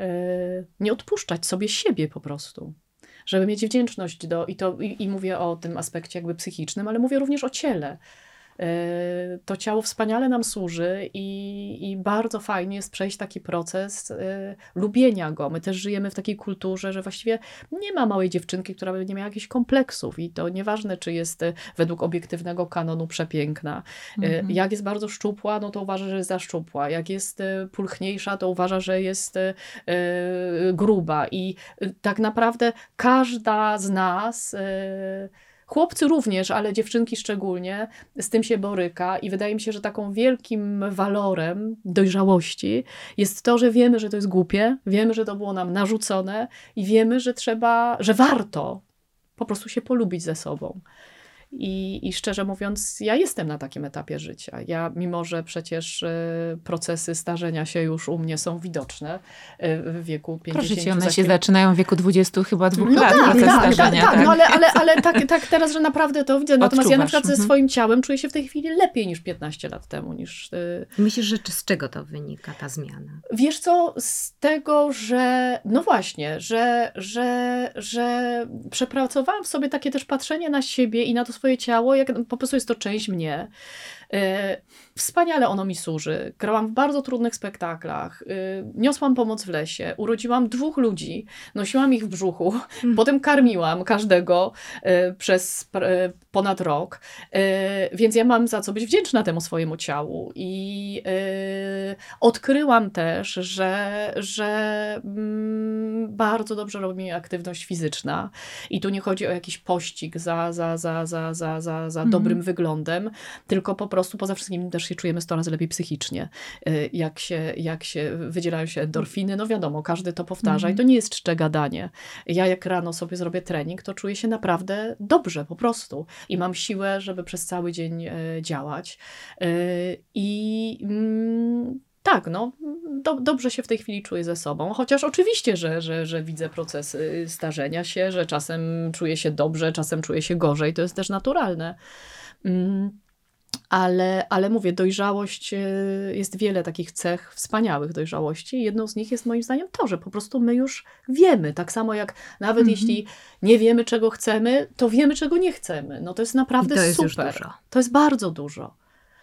y, nie odpuszczać sobie siebie po prostu. Żeby mieć wdzięczność do, i, to, i, i mówię o tym aspekcie jakby psychicznym, ale mówię również o ciele. Y, To ciało wspaniale nam służy i, i bardzo fajnie jest przejść taki proces y, lubienia go. My też żyjemy w takiej kulturze, że właściwie nie ma małej dziewczynki, która by nie miała jakichś kompleksów i to nieważne, czy jest y, według obiektywnego kanonu przepiękna. Mhm. Jak jest bardzo szczupła, no to uważa, że jest za szczupła. Jak jest pulchniejsza, to uważa, że jest gruba i tak naprawdę każda z nas Chłopcy również, ale dziewczynki szczególnie, z tym się boryka i wydaje mi się, że taką wielkim walorem dojrzałości jest to, że wiemy, że to jest głupie, wiemy, że to było nam narzucone i wiemy, że trzeba, że warto po prostu się polubić ze sobą. I, I szczerze mówiąc, ja jestem na takim etapie życia. Ja, mimo że przecież e, procesy starzenia się już u mnie są widoczne e, w wieku 50 Proszę cię, one się zaczynają w wieku 20 chyba dwóch no lat, tak, proces tak, tak, starzenia, tak, tak? no ale, ale, ale tak, tak teraz, że naprawdę to widzę. Natomiast ja na Odczuwasz, przykład ze mhm. swoim ciałem czuję się w tej chwili lepiej niż 15 lat temu. Niż, y, Myślisz, że z czego to wynika, ta zmiana? Wiesz co, z tego, że no właśnie, że, że, że przepracowałam w sobie takie też patrzenie na siebie i na to swoje ciało, jak po prostu jest to część mnie. E, Wspaniale ono mi służy. Grałam w bardzo trudnych spektaklach, y, niosłam pomoc w lesie, urodziłam dwóch ludzi, nosiłam ich w brzuchu, potem karmiłam każdego y, przez pr- y, ponad rok, Y, więc ja mam za co być wdzięczna temu swojemu ciału. I y, odkryłam też, że, że mm, bardzo dobrze robi mi aktywność fizyczna. I tu nie chodzi o jakiś pościg za, za, za, za, za, za, za Mhm. dobrym wyglądem, tylko po prostu poza wszystkim też się czujemy 100 razy lepiej psychicznie. Y, Jak się, jak się wydzielają się endorfiny, no wiadomo, każdy to powtarza i to nie jest czcze gadanie. Ja jak rano sobie zrobię trening, to czuję się naprawdę dobrze po prostu i mam siłę, żeby przez cały dzień e, działać. E, I mm, tak, no, do, dobrze się w tej chwili czuję ze sobą, chociaż oczywiście, że, że, że widzę proces y, starzenia się, że czasem czuję się dobrze, czasem czuję się gorzej, to jest też naturalne. Mm, Ale, ale mówię, dojrzałość, y, jest wiele takich cech wspaniałych dojrzałości. Jedną z nich jest moim zdaniem to, że po prostu my już wiemy. Tak samo jak nawet Mhm. jeśli nie wiemy, czego chcemy, to wiemy, czego nie chcemy. No to jest naprawdę I to jest super. To jest bardzo dużo.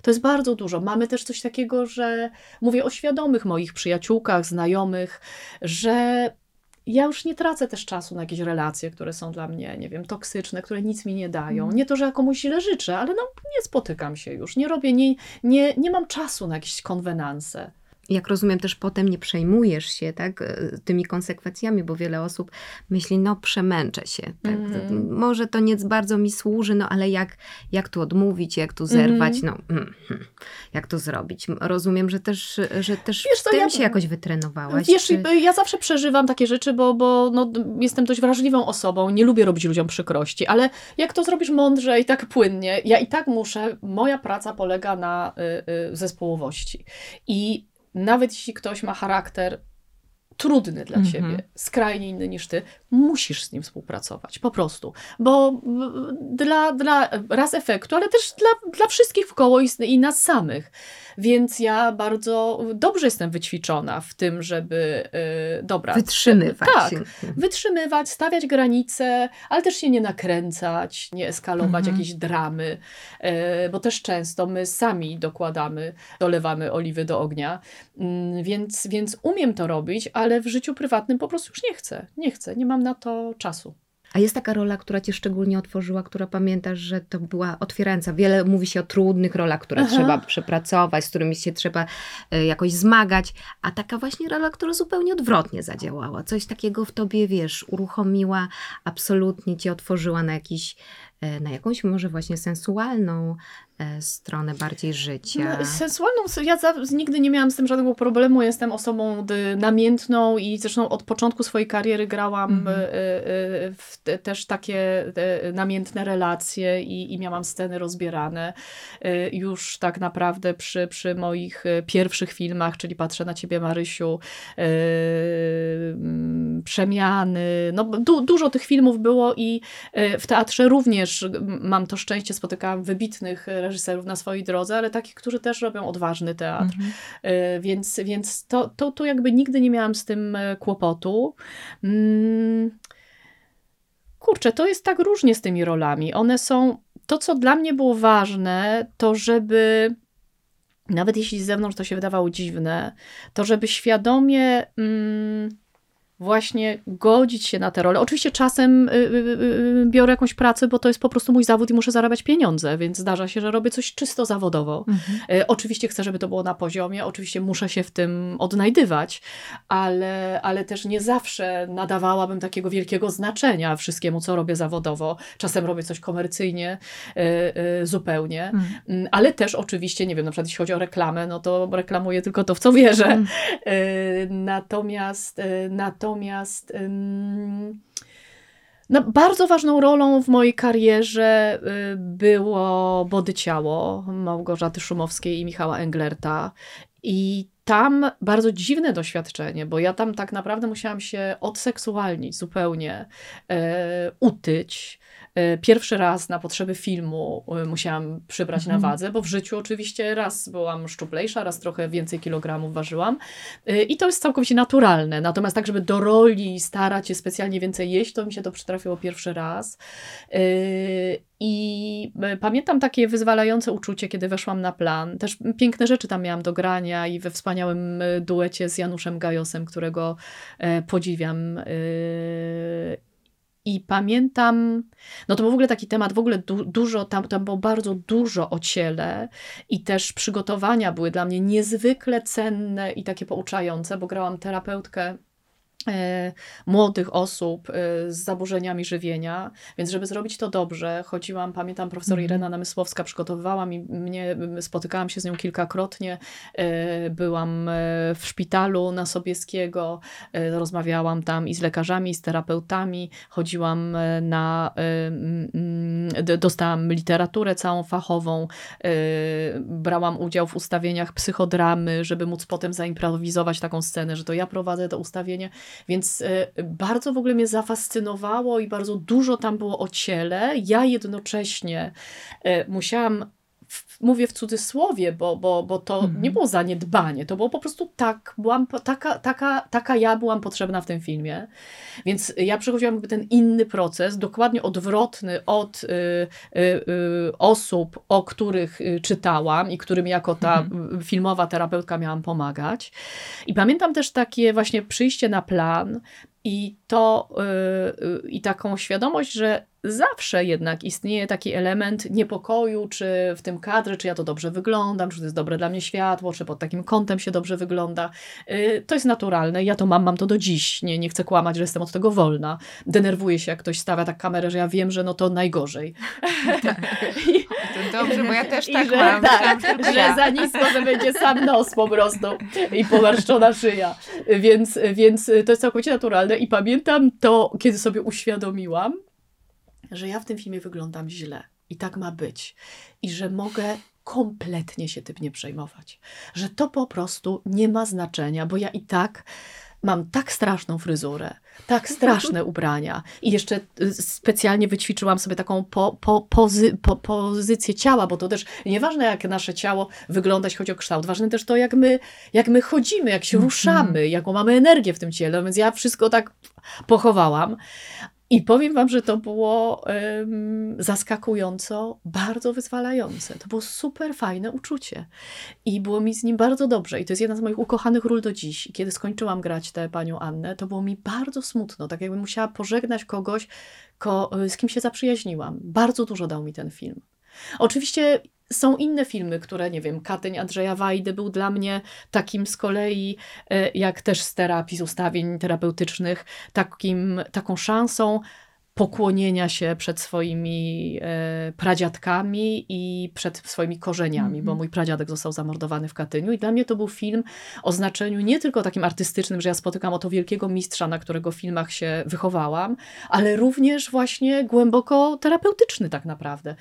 To jest bardzo dużo. Mamy też coś takiego, że mówię o świadomych moich przyjaciółkach, znajomych, że ja już nie tracę też czasu na jakieś relacje, które są dla mnie, nie wiem, toksyczne, które nic mi nie dają. Nie to, że ja komuś źle życzę, ale no nie spotykam się już, nie robię, nie, nie, nie mam czasu na jakieś konwenanse. Jak rozumiem, też potem nie przejmujesz się tak, e, tymi konsekwencjami, bo wiele osób myśli, no przemęczę się. Tak? Mhm. Może to nic bardzo mi służy, no ale jak, jak tu odmówić, jak tu zerwać, no mm, hmm, jak to zrobić? Rozumiem, że też, że też Wiesz w tym ja- się jakoś wytrenowałaś. Wiesz, czy... ja zawsze przeżywam takie rzeczy, bo, bo no, jestem dość wrażliwą osobą, nie lubię robić ludziom przykrości, ale jak to zrobisz mądrze i tak płynnie, ja i tak muszę, moja praca polega na y, y, zespołowości. I nawet jeśli ktoś ma charakter trudny dla Mhm. ciebie, skrajnie inny niż ty, musisz z nim współpracować, po prostu. Bo dla, dla raz efektu, ale też dla, dla wszystkich wkoło i, i nas samych. Więc ja bardzo dobrze jestem wyćwiczona w tym, żeby y, dobra. Wytrzymywać. Tak, wytrzymywać, stawiać granice, ale też się nie nakręcać, nie eskalować Mhm. jakieś dramy, e, bo też często my sami dokładamy, dolewamy oliwy do ognia, Mm, więc, więc umiem to robić, ale w życiu prywatnym po prostu już nie chcę, nie chcę, nie mam na to czasu. A jest taka rola, która cię szczególnie otworzyła, która pamiętasz, że to była otwierająca. Wiele mówi się o trudnych rolach, które Aha. trzeba przepracować, z którymi się trzeba e, jakoś zmagać, a taka właśnie rola, która zupełnie odwrotnie zadziałała. Coś takiego w tobie, wiesz, uruchomiła, absolutnie cię otworzyła na jakiś, na jakąś może właśnie sensualną e, stronę bardziej życia. No, sensualną, ja za, nigdy nie miałam z tym żadnego problemu. Jestem osobą dy, namiętną i zresztą od początku swojej kariery grałam y, y, w te, też takie y, namiętne relacje i, i miałam sceny rozbierane. Już tak naprawdę przy, przy moich pierwszych filmach, czyli Patrzę na ciebie Marysiu, mm, Przemiany, no du, dużo tych filmów było i w teatrze również m, mam to szczęście, spotykałam wybitnych reżyserów na swojej drodze, ale takich, którzy też robią odważny teatr. Mhm. Y, Więc, więc to, to, to jakby nigdy nie miałam z tym e, kłopotu. Mm. Kurczę, to jest tak różnie z tymi rolami. One są. To, co dla mnie było ważne, to żeby. Nawet jeśli z zewnątrz to się wydawało dziwne, to żeby świadomie mm, właśnie godzić się na te role. Oczywiście czasem y, y, y, biorę jakąś pracę, bo to jest po prostu mój zawód i muszę zarabiać pieniądze, więc zdarza się, że robię coś czysto zawodowo. Y, Oczywiście chcę, żeby to było na poziomie, oczywiście muszę się w tym odnajdywać, ale, ale też nie zawsze nadawałabym takiego wielkiego znaczenia wszystkiemu, co robię zawodowo. Czasem robię coś komercyjnie zupełnie, Mm, ale też oczywiście, nie wiem, na przykład jeśli chodzi o reklamę, no to reklamuję tylko to, w co wierzę. Y, Natomiast, y, natomiast no, bardzo ważną rolą w mojej karierze y, było Body Ciało Małgorzaty Szumowskiej i Michała Englerta. I tam bardzo dziwne doświadczenie, bo ja tam tak naprawdę musiałam się odseksualnić zupełnie, e, utyć. E, Pierwszy raz na potrzeby filmu e, musiałam przybrać na wadze, bo w życiu oczywiście raz byłam szczuplejsza, raz trochę więcej kilogramów ważyłam. E, I to jest całkowicie naturalne. Natomiast tak, żeby do roli starać się specjalnie więcej jeść, to mi się to przytrafiło pierwszy raz. I pamiętam takie wyzwalające uczucie, kiedy weszłam na plan. Też piękne rzeczy tam miałam do grania i we wspaniałym duecie z Januszem Gajosem, którego podziwiam. I pamiętam, no to był w ogóle taki temat, w ogóle du, dużo, tam, tam było bardzo dużo o ciele i też przygotowania były dla mnie niezwykle cenne i takie pouczające, bo grałam terapeutkę młodych osób e, z zaburzeniami żywienia, więc żeby zrobić to dobrze, chodziłam, pamiętam profesor Irena Namysłowska przygotowywała mi, mnie, spotykałam się z nią kilkakrotnie, e, byłam e, w szpitalu na Sobieskiego, e, rozmawiałam tam i z lekarzami, i z terapeutami, chodziłam e, na, e, dostałam literaturę całą fachową, e, brałam udział w ustawieniach psychodramy, żeby móc potem zaimprowizować taką scenę, że to ja prowadzę to ustawienie, więc e, bardzo w ogóle mnie zafascynowało i bardzo dużo tam było o ciele. Ja jednocześnie e, musiałam, mówię w cudzysłowie, bo, bo, bo to nie było zaniedbanie, to było po prostu tak, byłam taka, taka, taka ja byłam potrzebna w tym filmie. Więc ja przechodziłam jakby ten inny proces, dokładnie odwrotny od y, y, y, osób, o których y, czytałam i którym jako ta y, filmowa terapeutka miałam pomagać. I pamiętam też takie właśnie przyjście na plan i to y, y, i taką świadomość, że zawsze jednak istnieje taki element niepokoju, czy w tym kadrze, czy ja to dobrze wyglądam, czy to jest dobre dla mnie światło, czy pod takim kątem się dobrze wygląda. Y, To jest naturalne, ja to mam, mam to do dziś. Nie, nie chcę kłamać, że jestem od tego wolna. Denerwuję się, jak ktoś stawia tak kamerę, że ja wiem, że no to najgorzej. I, To dobrze, bo ja też i tak że, mam. tak, tylko że ja. za nisko, że będzie sam nos po prostu i pomarszczona szyja. Więc, więc to jest całkowicie naturalne i pamiętam to, kiedy sobie uświadomiłam, że ja w tym filmie wyglądam źle i tak ma być. I że mogę kompletnie się tym nie przejmować. Że to po prostu nie ma znaczenia, bo ja i tak mam tak straszną fryzurę, tak straszne ubrania. I jeszcze y, specjalnie wyćwiczyłam sobie taką po, po, pozy, po, pozycję ciała, bo to też nieważne jak nasze ciało wygląda, jeśli chodzi o kształt, ważne też to jak my, jak my chodzimy, jak się ruszamy, jaką mamy energię w tym ciele, więc ja wszystko tak pochowałam. I powiem wam, że to było em, zaskakująco, bardzo wyzwalające. To było super fajne uczucie. I było mi z nim bardzo dobrze. I to jest jedna z moich ukochanych ról do dziś. I kiedy skończyłam grać tę panią Annę, to było mi bardzo smutno. Tak jakbym musiała pożegnać kogoś, ko, z kim się zaprzyjaźniłam. Bardzo dużo dał mi ten film. Oczywiście są inne filmy, które, nie wiem, Katyń Andrzeja Wajdy był dla mnie takim z kolei, e, jak też z terapii, z ustawień terapeutycznych, takim, taką szansą pokłonienia się przed swoimi e, pradziadkami i przed swoimi korzeniami, bo mój pradziadek został zamordowany w Katyniu i dla mnie to był film o znaczeniu nie tylko takim artystycznym, że ja spotykam oto wielkiego mistrza, na którego filmach się wychowałam, ale również właśnie głęboko terapeutyczny tak naprawdę.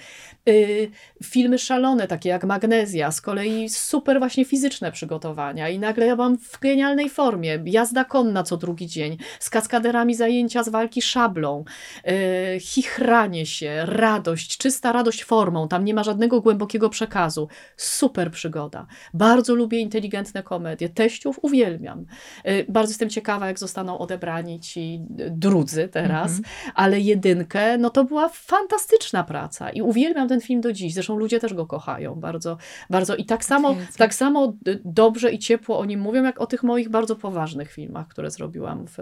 Y, filmy szalone, takie jak Magnezja, z kolei super właśnie fizyczne przygotowania i nagle ja mam w genialnej formie, jazda konna co drugi dzień, z kaskaderami zajęcia z walki szablą, e, chichranie się, radość, czysta radość formą, tam nie ma żadnego głębokiego przekazu. Super przygoda. Bardzo lubię inteligentne komedie. Teściów uwielbiam. E, Bardzo jestem ciekawa, jak zostaną odebrani ci drudzy teraz, ale jedynkę, no to była fantastyczna praca i uwielbiam ten film do dziś. Zresztą ludzie też go kochają bardzo, bardzo. I tak samo, tak samo dobrze i ciepło o nim mówią, jak o tych moich bardzo poważnych filmach, które zrobiłam w,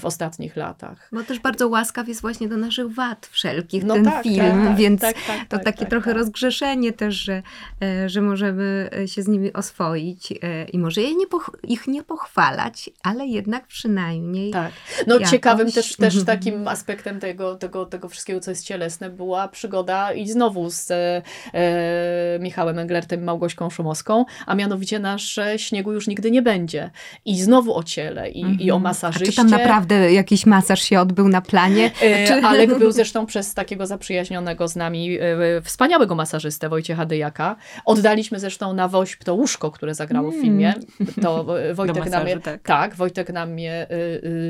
w ostatnich latach. Bo też bardzo łaskaw jest właśnie do naszych wad wszelkich No ten tak, film, tak, tak, więc tak, tak, to tak, takie tak, trochę rozgrzeszenie też, że, e, że możemy się z nimi oswoić e, i może je nie ich nie pochwalać, ale jednak przynajmniej Tak. No jakoś- ciekawym też, też takim aspektem tego, tego, tego wszystkiego, co jest cielesne, była przygoda i znowu z e, e, Michałem Englertem Małgośką Szumowską, a mianowicie nasz e, Śniegu już nigdy nie będzie. I znowu o ciele i, i o Mhm. A masażyście. czy tam naprawdę jakiś masaż się odbył na planie? E, Czy- Alek był zresztą przez takiego zaprzyjaźnionego z nami e, wspaniałego masażystę Wojciecha Dyjaka. Oddaliśmy zresztą na Wośp to łóżko, które zagrało w filmie. To e, Wojtek nam je, tak. tak, Wojtek nam mnie e, e,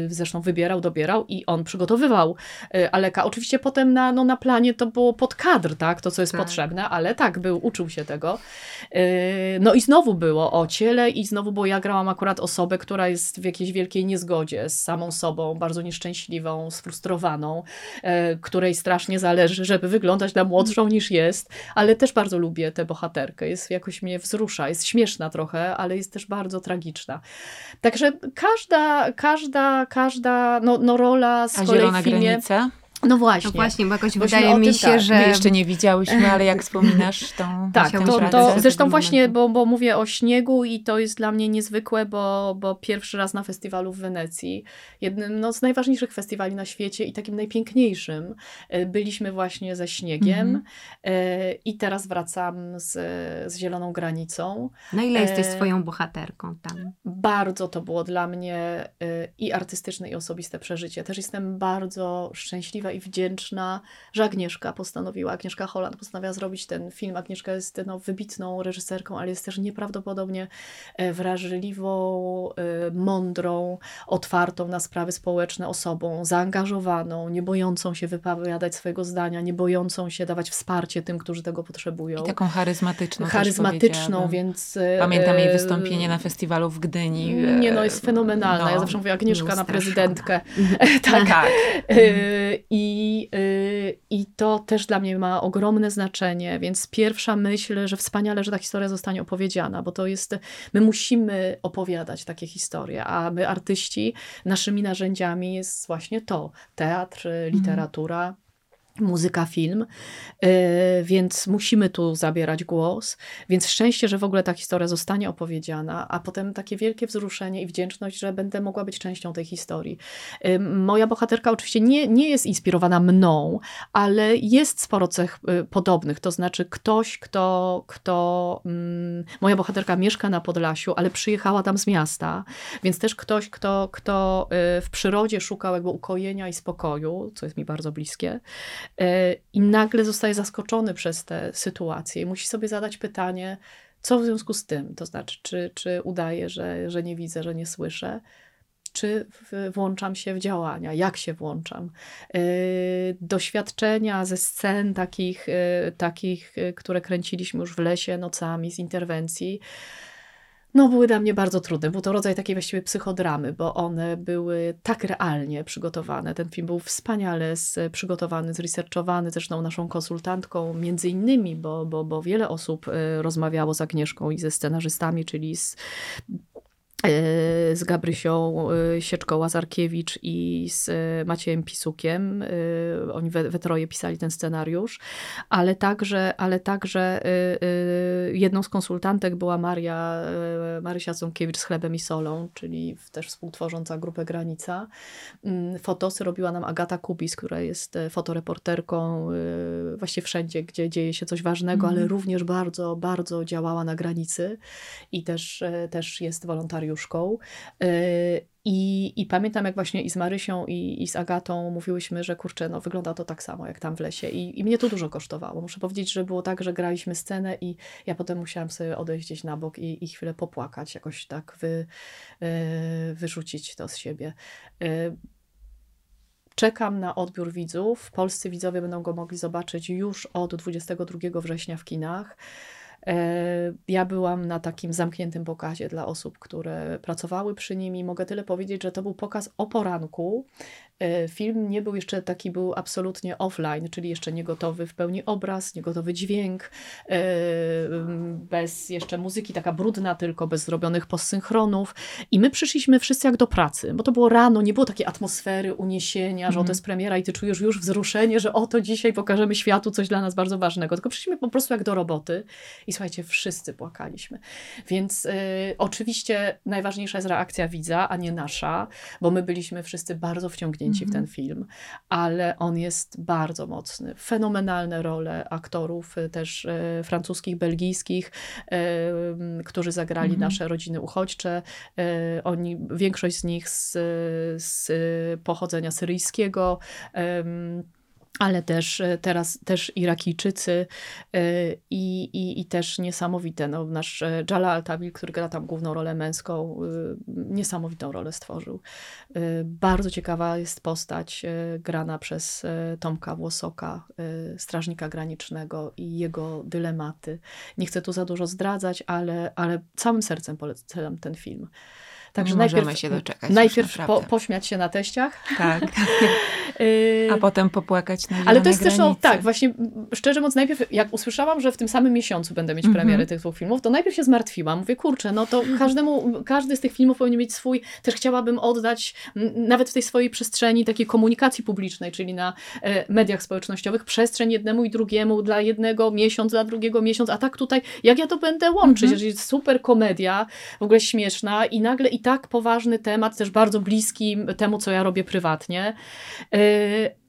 zresztą wybierał, dobierał i on przygotowywał Aleka. Oczywiście potem na, no, na planie to było pod kadr, tak, to co jest Tak. potrzebne, ale tak, był, uczył się tego. No i znowu było o ciele i znowu, bo ja grałam akurat osobę, która jest w jakiejś wielkiej niezgodzie z samą sobą, bardzo nieszczęśliwą, sfrustrowaną, e, której strasznie zależy, żeby wyglądać na młodszą niż jest, ale też bardzo lubię tę bohaterkę. Jest jakoś mnie wzrusza, jest śmieszna trochę, ale jest też bardzo tragiczna. Także każda, każda, każda no, no rola z A kolei w filmie. granica? No właśnie. No właśnie, bo jakoś Myśmy wydaje mi się, tak, że... My jeszcze nie widziałyśmy, ale jak wspominasz tą Tak, to, to zresztą właśnie, bo, bo mówię o śniegu i to jest dla mnie niezwykłe, bo, bo pierwszy raz na festiwalu w Wenecji, jednym no, z najważniejszych festiwali na świecie i takim najpiękniejszym, e, byliśmy właśnie ze śniegiem Mhm. e, i teraz wracam z, z Zieloną Granicą. Na ile jesteś E, swoją bohaterką tam? Bardzo to było dla mnie y, i artystyczne, i osobiste przeżycie. Też jestem bardzo szczęśliwa i wdzięczna, że Agnieszka postanowiła, Agnieszka Holland postanowiła zrobić ten film. Agnieszka jest no, wybitną reżyserką, ale jest też nieprawdopodobnie e, wrażliwą, e, mądrą, otwartą na sprawy społeczne osobą, zaangażowaną, nie bojącą się wypowiadać swojego zdania, nie bojącą się dawać wsparcie tym, którzy tego potrzebują. I taką charyzmatyczną Charyzmatyczną, więc... e, Pamiętam jej wystąpienie na festiwalu w Gdyni. nie no, jest fenomenalna. no. Ja zawsze mówię Agnieszka na prezydentkę. tak. Tak. Y, I, y, I to też dla mnie ma ogromne znaczenie, więc pierwsza myśl, że wspaniale, że ta historia zostanie opowiedziana, bo to jest, my musimy opowiadać takie historie, a my artyści, naszymi narzędziami jest właśnie to, teatr, literatura, muzyka, film, yy, więc musimy tu zabierać głos. Więc szczęście, że w ogóle ta historia zostanie opowiedziana, a potem takie wielkie wzruszenie i wdzięczność, że będę mogła być częścią tej historii. Yy, moja bohaterka oczywiście nie, nie jest inspirowana mną, ale jest sporo cech yy, podobnych. To znaczy ktoś, kto, kto mm, moja bohaterka mieszka na Podlasiu, ale przyjechała tam z miasta, więc też ktoś, kto, kto w przyrodzie szukał jakby ukojenia i spokoju, co jest mi bardzo bliskie, i nagle zostaje zaskoczony przez tę sytuację i musi sobie zadać pytanie, co w związku z tym? To znaczy, czy, czy udaje, że, że nie widzę, że nie słyszę? Czy włączam się w działania? Jak się włączam? E, Doświadczenia ze scen takich, e, takich, e, które kręciliśmy już w lesie nocami z interwencji, no, były dla mnie bardzo trudne. Był to rodzaj takiej właściwie psychodramy, bo one były tak realnie przygotowane. Ten film był wspaniale przygotowany, zresearchowany, zresztą naszą konsultantką, między innymi, bo, bo, bo wiele osób y, rozmawiało z Agnieszką i ze scenarzystami, czyli z z Gabrysią y, Sieczko-Łazarkiewicz i z Maciejem Pisukiem. Y, Oni we, we troje pisali ten scenariusz, ale także, ale także jedną z konsultantek była Maria, Marysia Ząkiewicz z Chlebem i Solą, czyli też współtworząca grupę Granica. Mm, Fotosy robiła nam Agata Kubis, która jest e, fotoreporterką właśnie wszędzie, gdzie dzieje się coś ważnego, ale również bardzo, bardzo działała na granicy i też, e, też jest wolontariuszką. E, I, I pamiętam, jak właśnie i z Marysią, i, i z Agatą mówiłyśmy, że kurczę, no wygląda to tak samo, jak tam w lesie. I, I mnie to dużo kosztowało. Muszę powiedzieć, że było tak, że graliśmy scenę i ja potem musiałam sobie odejść gdzieś na bok i, i chwilę popłakać, jakoś tak wy, e, wyrzucić to z siebie. E, Czekam na odbiór widzów. Polscy widzowie będą go mogli zobaczyć już od 22 września w kinach. E, Ja byłam na takim zamkniętym pokazie dla osób, które pracowały przy nim i mogę tyle powiedzieć, że to był pokaz o poranku. E, Film nie był jeszcze taki, był absolutnie offline, czyli jeszcze nie gotowy w pełni obraz, nie gotowy dźwięk, e, bez jeszcze muzyki, taka brudna tylko, bez zrobionych postsynchronów. I my przyszliśmy wszyscy jak do pracy, bo to było rano, nie było takiej atmosfery, uniesienia, że oto jest premiera i ty czujesz już wzruszenie, że oto dzisiaj pokażemy światu coś dla nas bardzo ważnego. Tylko przyszliśmy po prostu jak do roboty i słuchajcie, wszyscy płakaliśmy. Więc y, oczywiście najważniejsza jest reakcja widza, a nie nasza, bo my byliśmy wszyscy bardzo wciągnięci w ten film, ale on jest bardzo mocny. Fenomenalne role aktorów, y, też y, francuskich, belgijskich, y, którzy zagrali nasze rodziny uchodźcze. Oni, większość z nich z, z pochodzenia syryjskiego. Ale też e, teraz też Irakijczycy e, i, i, i też niesamowite, no, nasz e, Jala Al-Tabil, który gra tam główną rolę męską, niesamowitą rolę stworzył. Bardzo ciekawa jest postać grana przez Tomka Włosoka, strażnika granicznego i jego dylematy. Nie chcę tu za dużo zdradzać, ale, ale całym sercem polecam ten film. Także Nie możemy najpierw, się doczekać najpierw po, pośmiać się na teściach. Tak. y, A potem popłakać na ale to jest też, no, granicy. tak, właśnie szczerze mówiąc, najpierw jak usłyszałam, że w tym samym miesiącu będę mieć Mhm. premiery tych dwóch filmów, to najpierw się zmartwiłam. Mówię, kurczę, no to każdemu, każdy z tych filmów powinien mieć swój, też chciałabym oddać, nawet w tej swojej przestrzeni takiej komunikacji publicznej, czyli na e, mediach społecznościowych, przestrzeń jednemu i drugiemu, dla jednego miesiąc, dla drugiego miesiąc, a tak tutaj, jak ja to będę łączyć, Mhm. jeżeli jest super komedia, w ogóle śmieszna i nagle i tak poważny temat, też bardzo bliski temu, co ja robię prywatnie.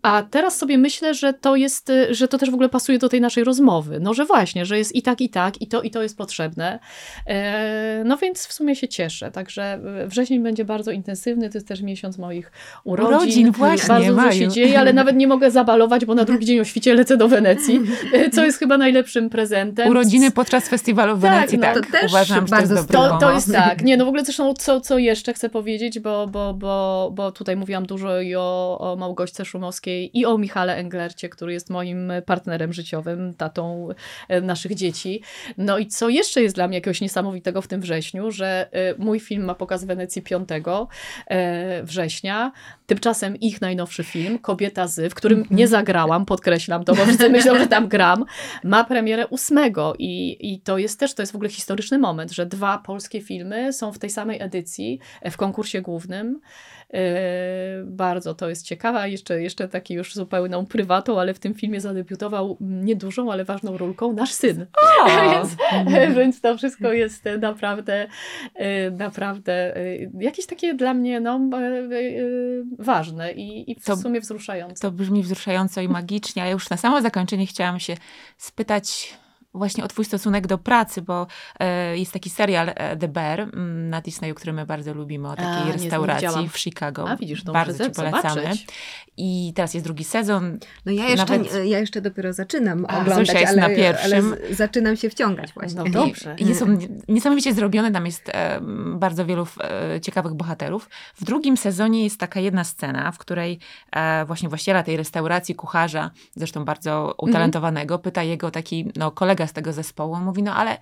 A teraz sobie myślę, że to jest, y, że to też w ogóle pasuje do tej naszej rozmowy. No, że właśnie, że jest i tak, i tak, i to, i to jest potrzebne. E, No więc w sumie się cieszę. Także y, wrzesień będzie bardzo intensywny. To jest też miesiąc moich urodzin. Urodzin, właśnie, Bardzo dużo się dzieje, ale nawet nie mogę zabalować, bo na drugi dzień o świcie lecę do Wenecji, e, co jest chyba najlepszym prezentem. Urodziny podczas festiwalu w Tak, Wenecji, no. tak. To też Uważam, że to jest bardzo To, to jest tak. Nie, no w ogóle zresztą co, co jeszcze chcę powiedzieć, bo, bo, bo, bo tutaj mówiłam dużo i o, o Małgośce Szumowskiej i o Michale Englercie, który jest moim partnerem życiowym, tatą e, naszych dzieci. No i co jeszcze jest dla mnie jakiegoś niesamowitego w tym wrześniu, że e, mój film ma pokaz w Wenecji 5 e, września. Tymczasem ich najnowszy film, Kobieta z, w którym nie zagrałam, podkreślam to, bo wszyscy myślą, że tam gram, ma premierę 8 i, i to jest też, to jest w ogóle historyczny moment, że dwa polskie filmy są w tej samej edycji, e, w konkursie głównym. Yy, bardzo to jest ciekawe. Jeszcze, jeszcze taki już zupełną prywatą, ale w tym filmie zadebiutował niedużą, ale ważną rolką nasz syn. Więc, więc to wszystko jest e, naprawdę, e, naprawdę e, jakieś takie dla mnie no, e, e, ważne i, i w To- sumie wzruszające. To brzmi wzruszająco i magicznie. A ja już na samo zakończenie chciałam się spytać właśnie o twój stosunek do pracy, bo e, jest taki serial e, The Bear mm, na Disneyu, który my bardzo lubimy, o A, takiej nie restauracji w Chicago. A widzisz, to bardzo ci polecamy. zobaczyć. I teraz jest drugi sezon. No ja jeszcze, Nawet- ja jeszcze dopiero zaczynam A, oglądać, Zosia jest ale, na pierwszym. ale zaczynam się wciągać właśnie. No dobrze. I, i są niesamowicie zrobione, tam jest e, bardzo wielu e, ciekawych bohaterów. W drugim sezonie jest taka jedna scena, w której e, właśnie właściciela tej restauracji, kucharza, zresztą bardzo utalentowanego, pyta jego taki no, kolega z tego zespołu, on mówi, no ale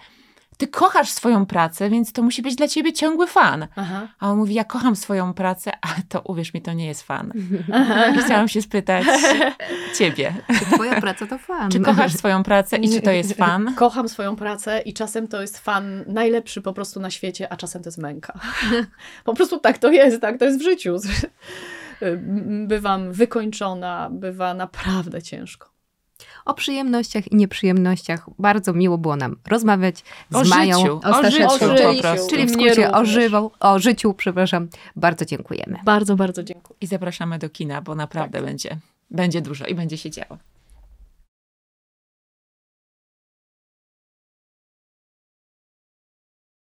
ty kochasz swoją pracę, więc to musi być dla ciebie ciągły fan. Aha. A on mówi, ja kocham swoją pracę, ale to uwierz mi, to nie jest fan. I chciałam się spytać ciebie, Czy twoja praca to fan? czy kochasz swoją pracę i czy to jest fan? Kocham swoją pracę i czasem to jest fan najlepszy po prostu na świecie, a czasem to jest męka. po prostu tak to jest, tak to jest w życiu. Bywam wykończona, bywa naprawdę ciężko. O przyjemnościach i nieprzyjemnościach. Bardzo miło było nam rozmawiać z O Mają życiu, o życiu O życiu. prostu. Czyli w skrócie o, żywo, o życiu, przepraszam. Bardzo dziękujemy. Bardzo, bardzo dziękuję. I zapraszamy do kina, bo naprawdę będzie, będzie dużo i będzie się działo.